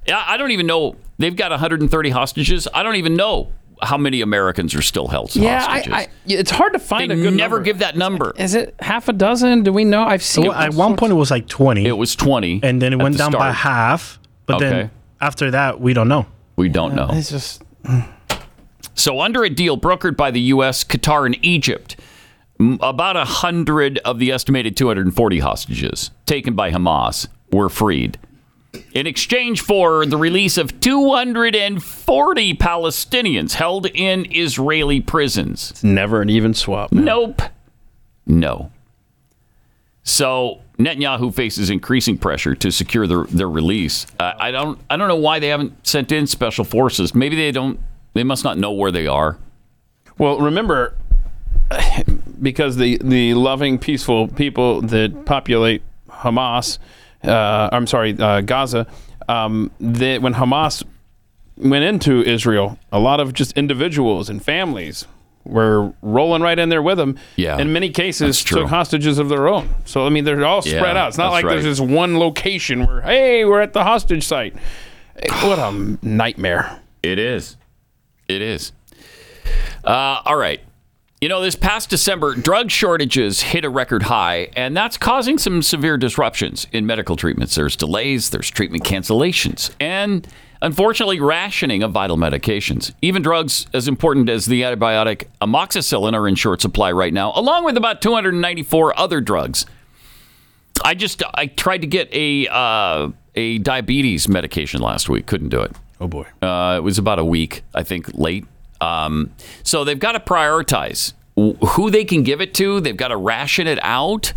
Yeah, I don't even know. They've got 130 hostages. I don't even know how many Americans are still held Yeah, hostages. I, I, it's hard to find They a good never number. give that number. Is it half a dozen? Do we know? I've seen. Well, at one point it was like 20. It was 20. And then it went the down by half. But Okay. then after that, we don't know. We don't know. It's just. So, under a deal brokered by the U.S., Qatar, and Egypt, about a hundred of the estimated 240 hostages taken by Hamas were freed in exchange for the release of 240 Palestinians held in Israeli prisons. It's never an even swap. Nope. No. So Netanyahu faces increasing pressure to secure their, their release. Uh, I don't I don't know why they haven't sent in special forces. Maybe they don't. They must not know where they are. Well, remember, because the the loving, peaceful people that populate Hamas, uh, I'm sorry, uh, Gaza, um, they, when Hamas went into Israel, a lot of just individuals and families were rolling right in there with them. Yeah, in many cases, took hostages of their own. So I mean, they're all Yeah, spread out. It's not like there's right. this one location where, hey, we're at the hostage site. What a nightmare! It is. It is. Uh, all right. You know, this past December, drug shortages hit a record high, and that's causing some severe disruptions in medical treatments. There's delays, there's treatment cancellations, and unfortunately, rationing of vital medications. Even drugs as important as the antibiotic amoxicillin are in short supply right now, along with about 294 other drugs. I just I tried to get a uh, a diabetes medication last week. Couldn't do it. Oh boy. Uh, it was about a week, I think, late. Um, so they've got to prioritize who they can give it to. They've got to ration it out.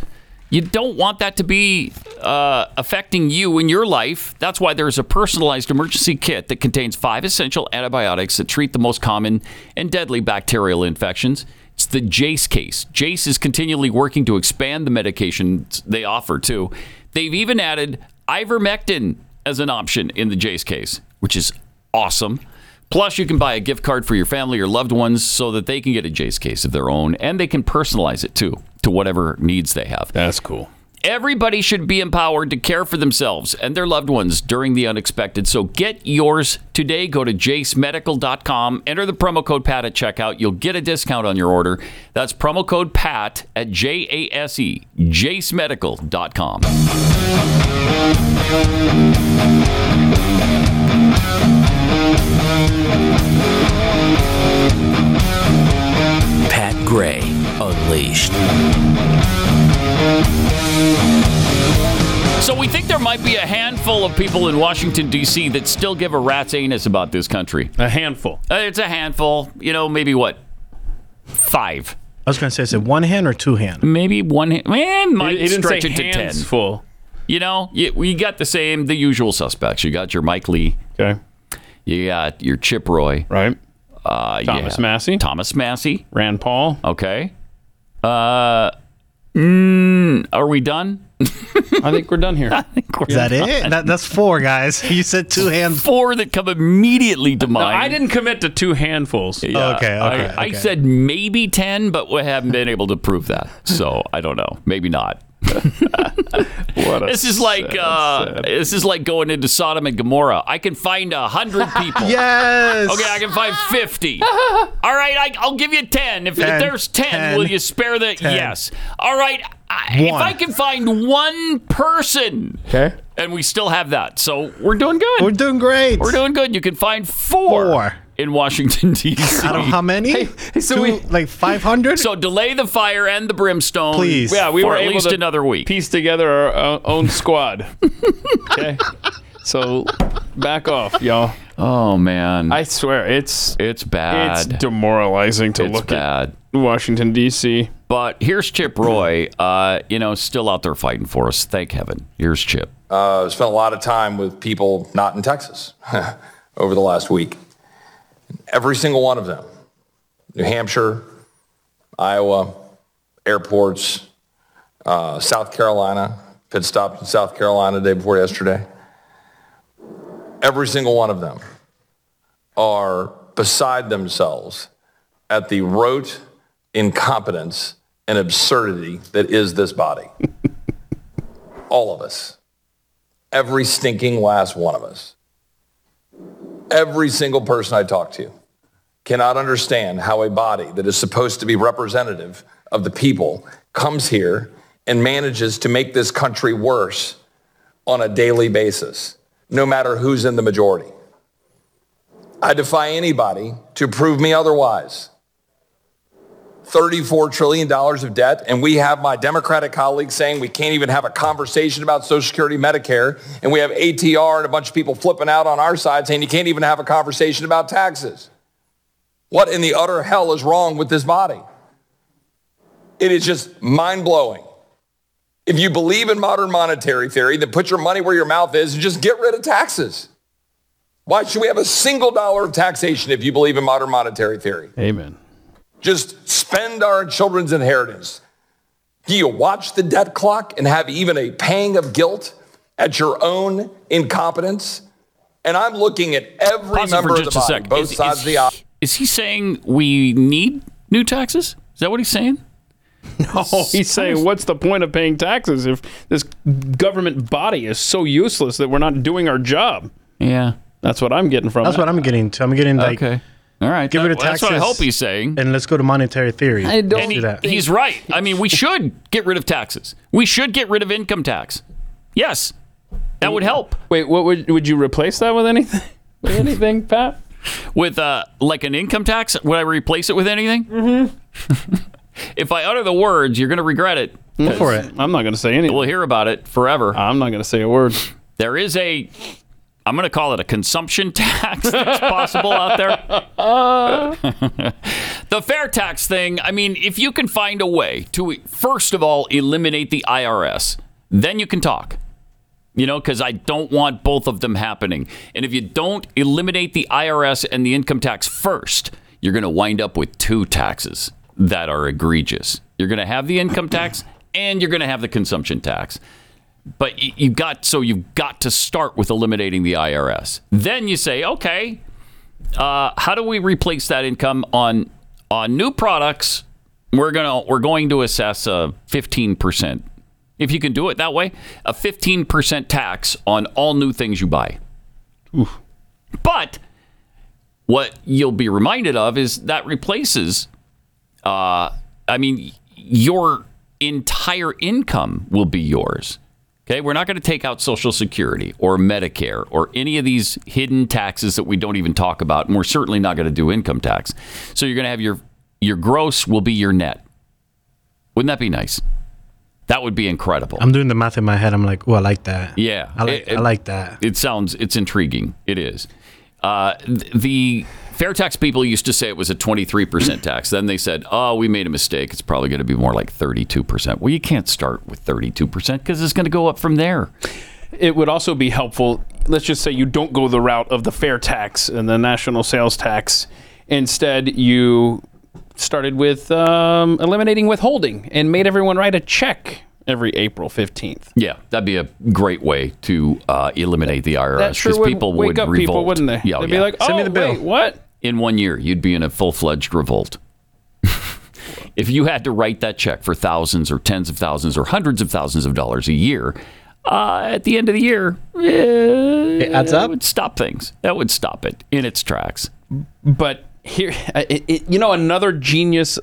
You don't want that to be uh, affecting you in your life. That's why there's a personalized emergency kit that contains five essential antibiotics that treat the most common and deadly bacterial infections. It's the Jase case. Jase is continually working to expand the medications they offer too. They've even added ivermectin as an option in the Jase case, which is awesome. Plus, you can buy a gift card for your family or loved ones so that they can get a Jase case of their own and they can personalize it too to whatever needs they have. That's cool. Everybody should be empowered to care for themselves and their loved ones during the unexpected. So get yours today. Go to jasemedical.com, enter the promo code PAT at checkout. You'll get a discount on your order. That's promo code PAT at J A S E, jasemedical.com. Pat Gray Unleashed. So we think there might be a handful of people in Washington, D.C. that still give a rat's anus about this country. A handful. Uh, it's a handful. You know, maybe what? Five. I was going to say, is it one hand or two hand? Maybe one hand. Man, might He- he didn't stretch say it to hands ten. full. You know, you, we got the same, the usual suspects. You got your Mike Lee. Okay. You got your Chip Roy. Right. Uh, Thomas yeah. Massie. Thomas Massie. Rand Paul. Okay. Uh, mm, are we done? I think we're done here. Is that it? That, that's four, guys. You said two hands. Four that come immediately to No, mind. I didn't commit to two handfuls. Yeah, Oh, okay, I, okay, I said maybe 10, but we haven't been able to prove that. So I don't know. Maybe not. What This is like sad, uh, sad- this is like going into Sodom and Gomorrah. I can find a hundred people. Yes. Okay, I can find fifty. All right, I, I'll give you ten. If, if Ten. there's ten, Ten. will you spare the? Ten. Yes. All right. I, if I can find one person, Okay. and we still have that, so we're doing good. We're doing great. We're doing good. You can find four, Four. In Washington D.C. Out of how many? so Two, we- like 500? So delay the fire and the brimstone. Please. Yeah, we for were at able least to another week. piece together our o- own squad. okay. So back off, y'all. Oh man, I swear it's it's bad. it's demoralizing to It's look bad. at Washington D.C. But here's Chip Roy, uh, you know, still out there fighting for us. Thank heaven. Here's Chip. Uh, spent a lot of time with people not in Texas over the last week. Every single one of them New Hampshire, Iowa, airports, uh, South Carolina, pit stopped in South Carolina the day before yesterday. Every single one of them are beside themselves at the rote incompetence and absurdity that is this body. All of us. Every stinking last one of us. Every single person I talk to cannot understand how a body that is supposed to be representative of the people comes here and manages to make this country worse on a daily basis, no matter who's in the majority. I defy anybody to prove me otherwise. $34 trillion of debt, and we have my Democratic colleagues saying we can't even have a conversation about Social Security, Medicare, and we have ATR and a bunch of people flipping out on our side saying you can't even have a conversation about taxes. What in the utter hell is wrong with this body? It is just mind blowing. If you believe in modern monetary theory, then put your money where your mouth is and just get rid of taxes. Why should we have a single dollar of taxation if you believe in modern monetary theory? Amen. Just spend our children's inheritance. Do you watch the debt clock and have even a pang of guilt at your own incompetence? And I'm looking at every Pause member of the body, both Is- sides is of the aisle. Is he saying we need new taxes? Is that what he's saying? No, he's saying, what's the point of paying taxes if this government body is so useless that we're not doing our job? Yeah. That's what I'm getting from That's it. what I'm getting to. I'm getting like, Okay. All right. get it a Well, that's what I hope he's saying. And let's go to monetary theory. I don't Let's do that. he's right. I mean, we should get rid of taxes. We should get rid of income tax. Yes, that would help. Wait, what would would you replace that with anything? With anything, Pat? With uh, like an income tax, would I replace it with anything? Mm-hmm. if I utter the words, you're going to regret it. Go for it. I'm not going to say anything. We'll hear about it forever. I'm not going to say a word. There is a, I'm going to call it a consumption tax that's possible out there. the fair tax thing, I mean, if you can find a way to, first of all, eliminate the IRS, then you can talk. You know, because I don't want both of them happening. And if you don't eliminate the IRS and the income tax first, you're going to wind up with two taxes that are egregious. You're going to have the income tax and you're going to have the consumption tax. But you've got so you've got to start with eliminating the IRS. Then you say, okay, uh, how do we replace that income on on new products? We're gonna we're going to assess a fifteen percent. If you can do it that way, a fifteen percent tax on all new things you buy. But what you'll be reminded of is that replaces. Uh, I mean, your entire income will be yours. Okay, we're not going to take out Social Security or Medicare or any of these hidden taxes that we don't even talk about, and we're certainly not going to do income tax. So you're going to have your your gross will be your net. Wouldn't that be nice? That would be incredible. I'm doing the math in my head. I'm like, oh, I like that. Yeah, I like, I like that. It sounds it's intriguing. It is. Uh, the fair tax people used to say it was a 23% tax. Then they said, "Oh, we made a mistake. It's probably going to be more like 32%." Well, you can't start with 32% because it's going to go up from there. It would also be helpful. Let's just say you don't go the route of the fair tax and the national sales tax. Instead, you started with um, eliminating withholding and made everyone write a check every April 15th. Yeah, that'd be a great way to uh, eliminate the IRS That sure because people wake would up revolt. people, wouldn't they? Yeah, oh, They'd be yeah. like, "Oh, wait, what?" In one year, you'd be in a full-fledged revolt. if you had to write that check for thousands or tens of thousands or hundreds of thousands of dollars a year, uh, at the end of the year, it adds up. That would stop things. That would stop it in its tracks. But here, uh, it, it, you know, another genius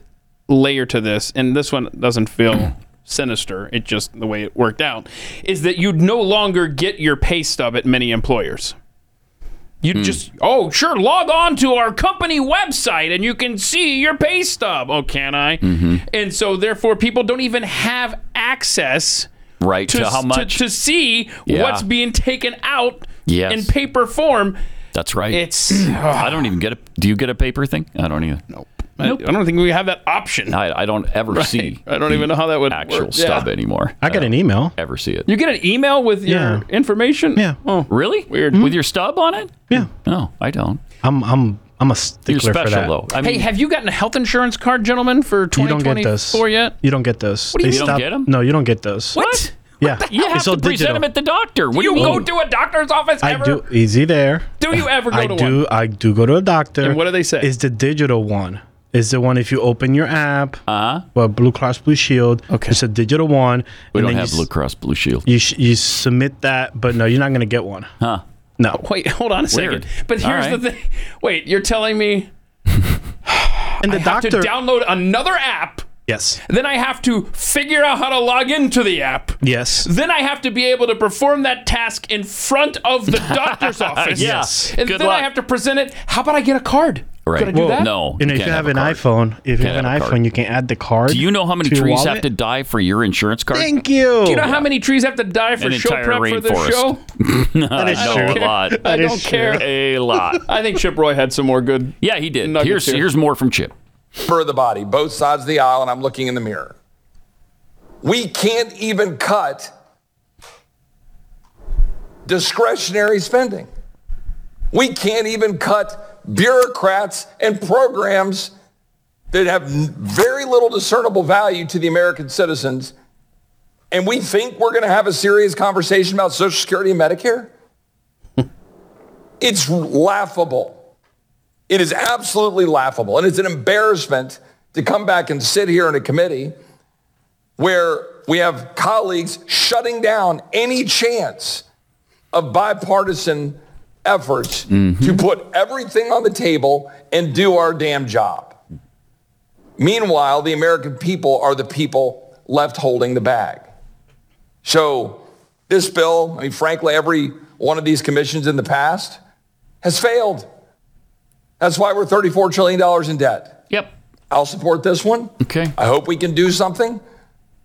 layer to this, and this one doesn't feel mm. sinister. It just the way it worked out is that you'd no longer get your pay stub at many employers. You mm. just oh sure log on to our company website and you can see your pay stub. Oh, can I? Mm-hmm. And so therefore, people don't even have access Right to, how to- much? to, see Yeah. what's being taken out Yes. in paper form. That's right. It's I don't even get a. Do you get a paper thing? I don't even. Nope. I, I don't think we have that option. I, I don't ever Right. see. I don't even know how that would actual work. stub Yeah. anymore. I get an email. Ever see it? You get an email with your information? Yeah. Oh, Really? weird. With your stub on it? Yeah. No, I don't. I'm I'm I'm a stickler You're special for that. though. I hey, have you gotten a health insurance card, gentlemen, for You don't get those. 2024 yet? You don't get those. What do you They mean? You don't get 'em? No, you don't get those. What? Yeah, you have it's to present digital. them at the doctor. What Do you you go to a doctor's office I ever? do. Easy there. Do you ever go I to do. one? I do go to a doctor. And what do they say? Is the digital one? Is the one if you open your app? Uh huh. Well, Blue Cross Blue Shield. Okay. It's a digital one. We and don't have Blue Cross Blue Shield. You sh- you submit that, but no, you're not gonna get one. Huh? No. Wait, hold on a second. But here's right. the thing. Wait, you're telling me And the I have doctor. to download another app. Yes. Then I have to figure out how to log into the app. Yes. Then I have to be able to perform that task in front of the doctor's office. Yeah. Yes. And Good then I have to present it. How about I get a card? Right. Could I do Well, that? No. And if can't you have, a an card. iPhone, if you Can't have an have a iPhone, you can add the card. Do you know how many to your trees have wallet. to die for your insurance card? Thank you. Do you know how many trees have to die for An show entire prep for this rainforest. show? I is know true. a lot. I That don't is true. care. A lot. I think Chip Roy had some more good. Yeah, he did. Nuggets Here's here. here's more from Chip. For the body, both sides of the aisle, and I'm looking in the mirror. We can't even cut discretionary spending. We can't even cut bureaucrats and programs that have very little discernible value to the American citizens. And we think we're going to have a serious conversation about Social Security and Medicare? it's laughable. It is absolutely laughable. And it's an embarrassment to come back and sit here in a committee where we have colleagues shutting down any chance of bipartisan efforts mm-hmm. to put everything on the table and do our damn job. Meanwhile, the American people are the people left holding the bag. So this bill, I mean, frankly, every one of these commissions in the past has failed. That's why we're $34 trillion in debt. Yep. I'll support this one. Okay. I hope we can do something.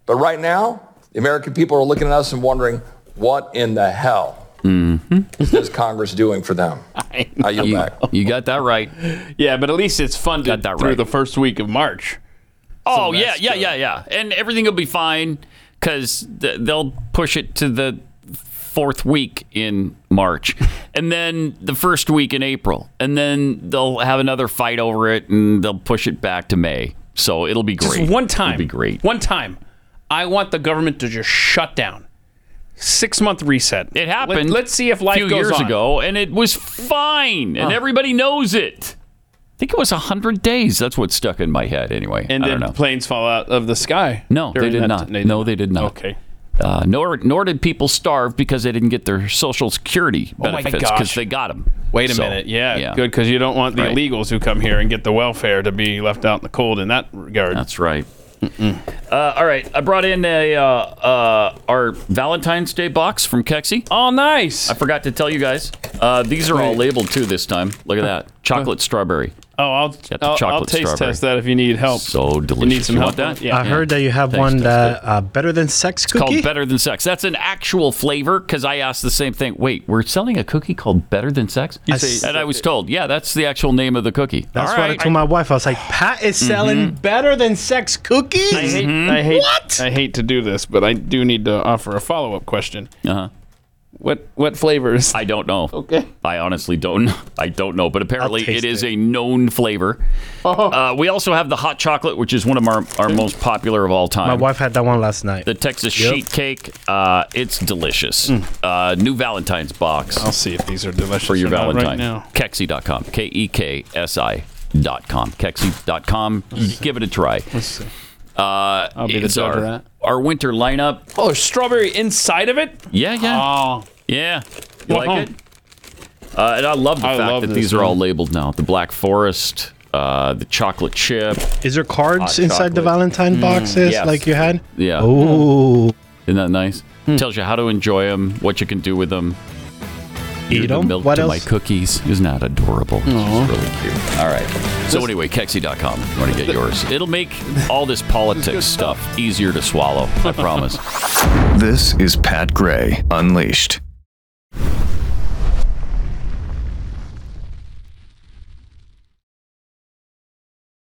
But right now, the American people are looking at us and wondering, what in the hell mm-hmm. is this Congress doing for them? I, yield You, back. you got that right. Yeah, but at least it's funded Got that through right. the first week of March. Oh yeah, yeah, good. yeah, yeah, and everything will be fine because th- they'll push it to the fourth week in March, and then the first week in April, and then they'll have another fight over it, and they'll push it back to May. So it'll be great. Just one time. It'll be great. One time. I want the government to just shut down. Six month reset. It happened. Let, us see if life a few goes years on. ago, and it was fine, and Huh. everybody knows it. I think it was hundred days. That's what stuck in my head. Anyway, And I know. planes fall out of the sky. No, they did that- not. they- no, they did not. Okay. Uh, nor nor did people starve because they didn't get their Social Security Oh benefits because gosh. they got them. Wait a So, minute. Yeah, yeah. good because you don't want the Right. illegals who come here and get the welfare to be left out in the cold in that regard. That's right. Uh, all right, I brought in a uh, uh, our Valentine's Day box from Keksi. Oh, nice! I forgot to tell you guys. Uh, these are all labeled too this time. Look at that, chocolate strawberry. Oh, I'll Got the I'll, I'll chocolate taste strawberry. test that if you need help. So delicious. You need some You help? want that? Yeah. I heard that you have Thanks, one that's that uh, better than sex It's cookie. called Better Than Sex. That's an actual flavor because I asked the same thing. Wait, we're selling a cookie called Better Than Sex? You say- and I was told, yeah, that's the actual name of the cookie. That's All what I right. told my wife. I was like, Pat is selling better than sex cookies. I hate, Mm-hmm. I hate, What? I hate to do this, but I do need to offer a follow up question. Uh-huh. What what flavors? I don't know. Okay. I honestly don't. know. I don't know, but apparently I'll it is it. a known flavor. Uh, we also have the hot chocolate, which is one of our, our most popular of all time. My wife had that one last night. The Texas Yep. sheet cake. Uh, it's delicious. Uh, new Valentine's box. I'll see if these are delicious for your or not Valentine. right now. Keksi.com. K E K S I dot com. Keksi.com. Give it a try. Let's see. Uh, I'll be the judge our, of that. Our winter lineup. Oh, strawberry inside of it? Yeah, yeah. Oh, Yeah. You Wow. like it? Uh, and I love the I fact love that this, these are all labeled now. The Black Forest, uh, the chocolate chip. Is there cards Hot inside the. Valentine boxes Yes. like you had? Yeah. Oh, Isn't that nice? Tells you how to enjoy them, what you can do with them. Eat the 'em? milk What to else? my cookies. Isn't that adorable? It's really cute. All right. So anyway, Keksi.com. You want to get yours. It'll make all this politics stuff easier to swallow. I promise. This is Pat Gray Unleashed.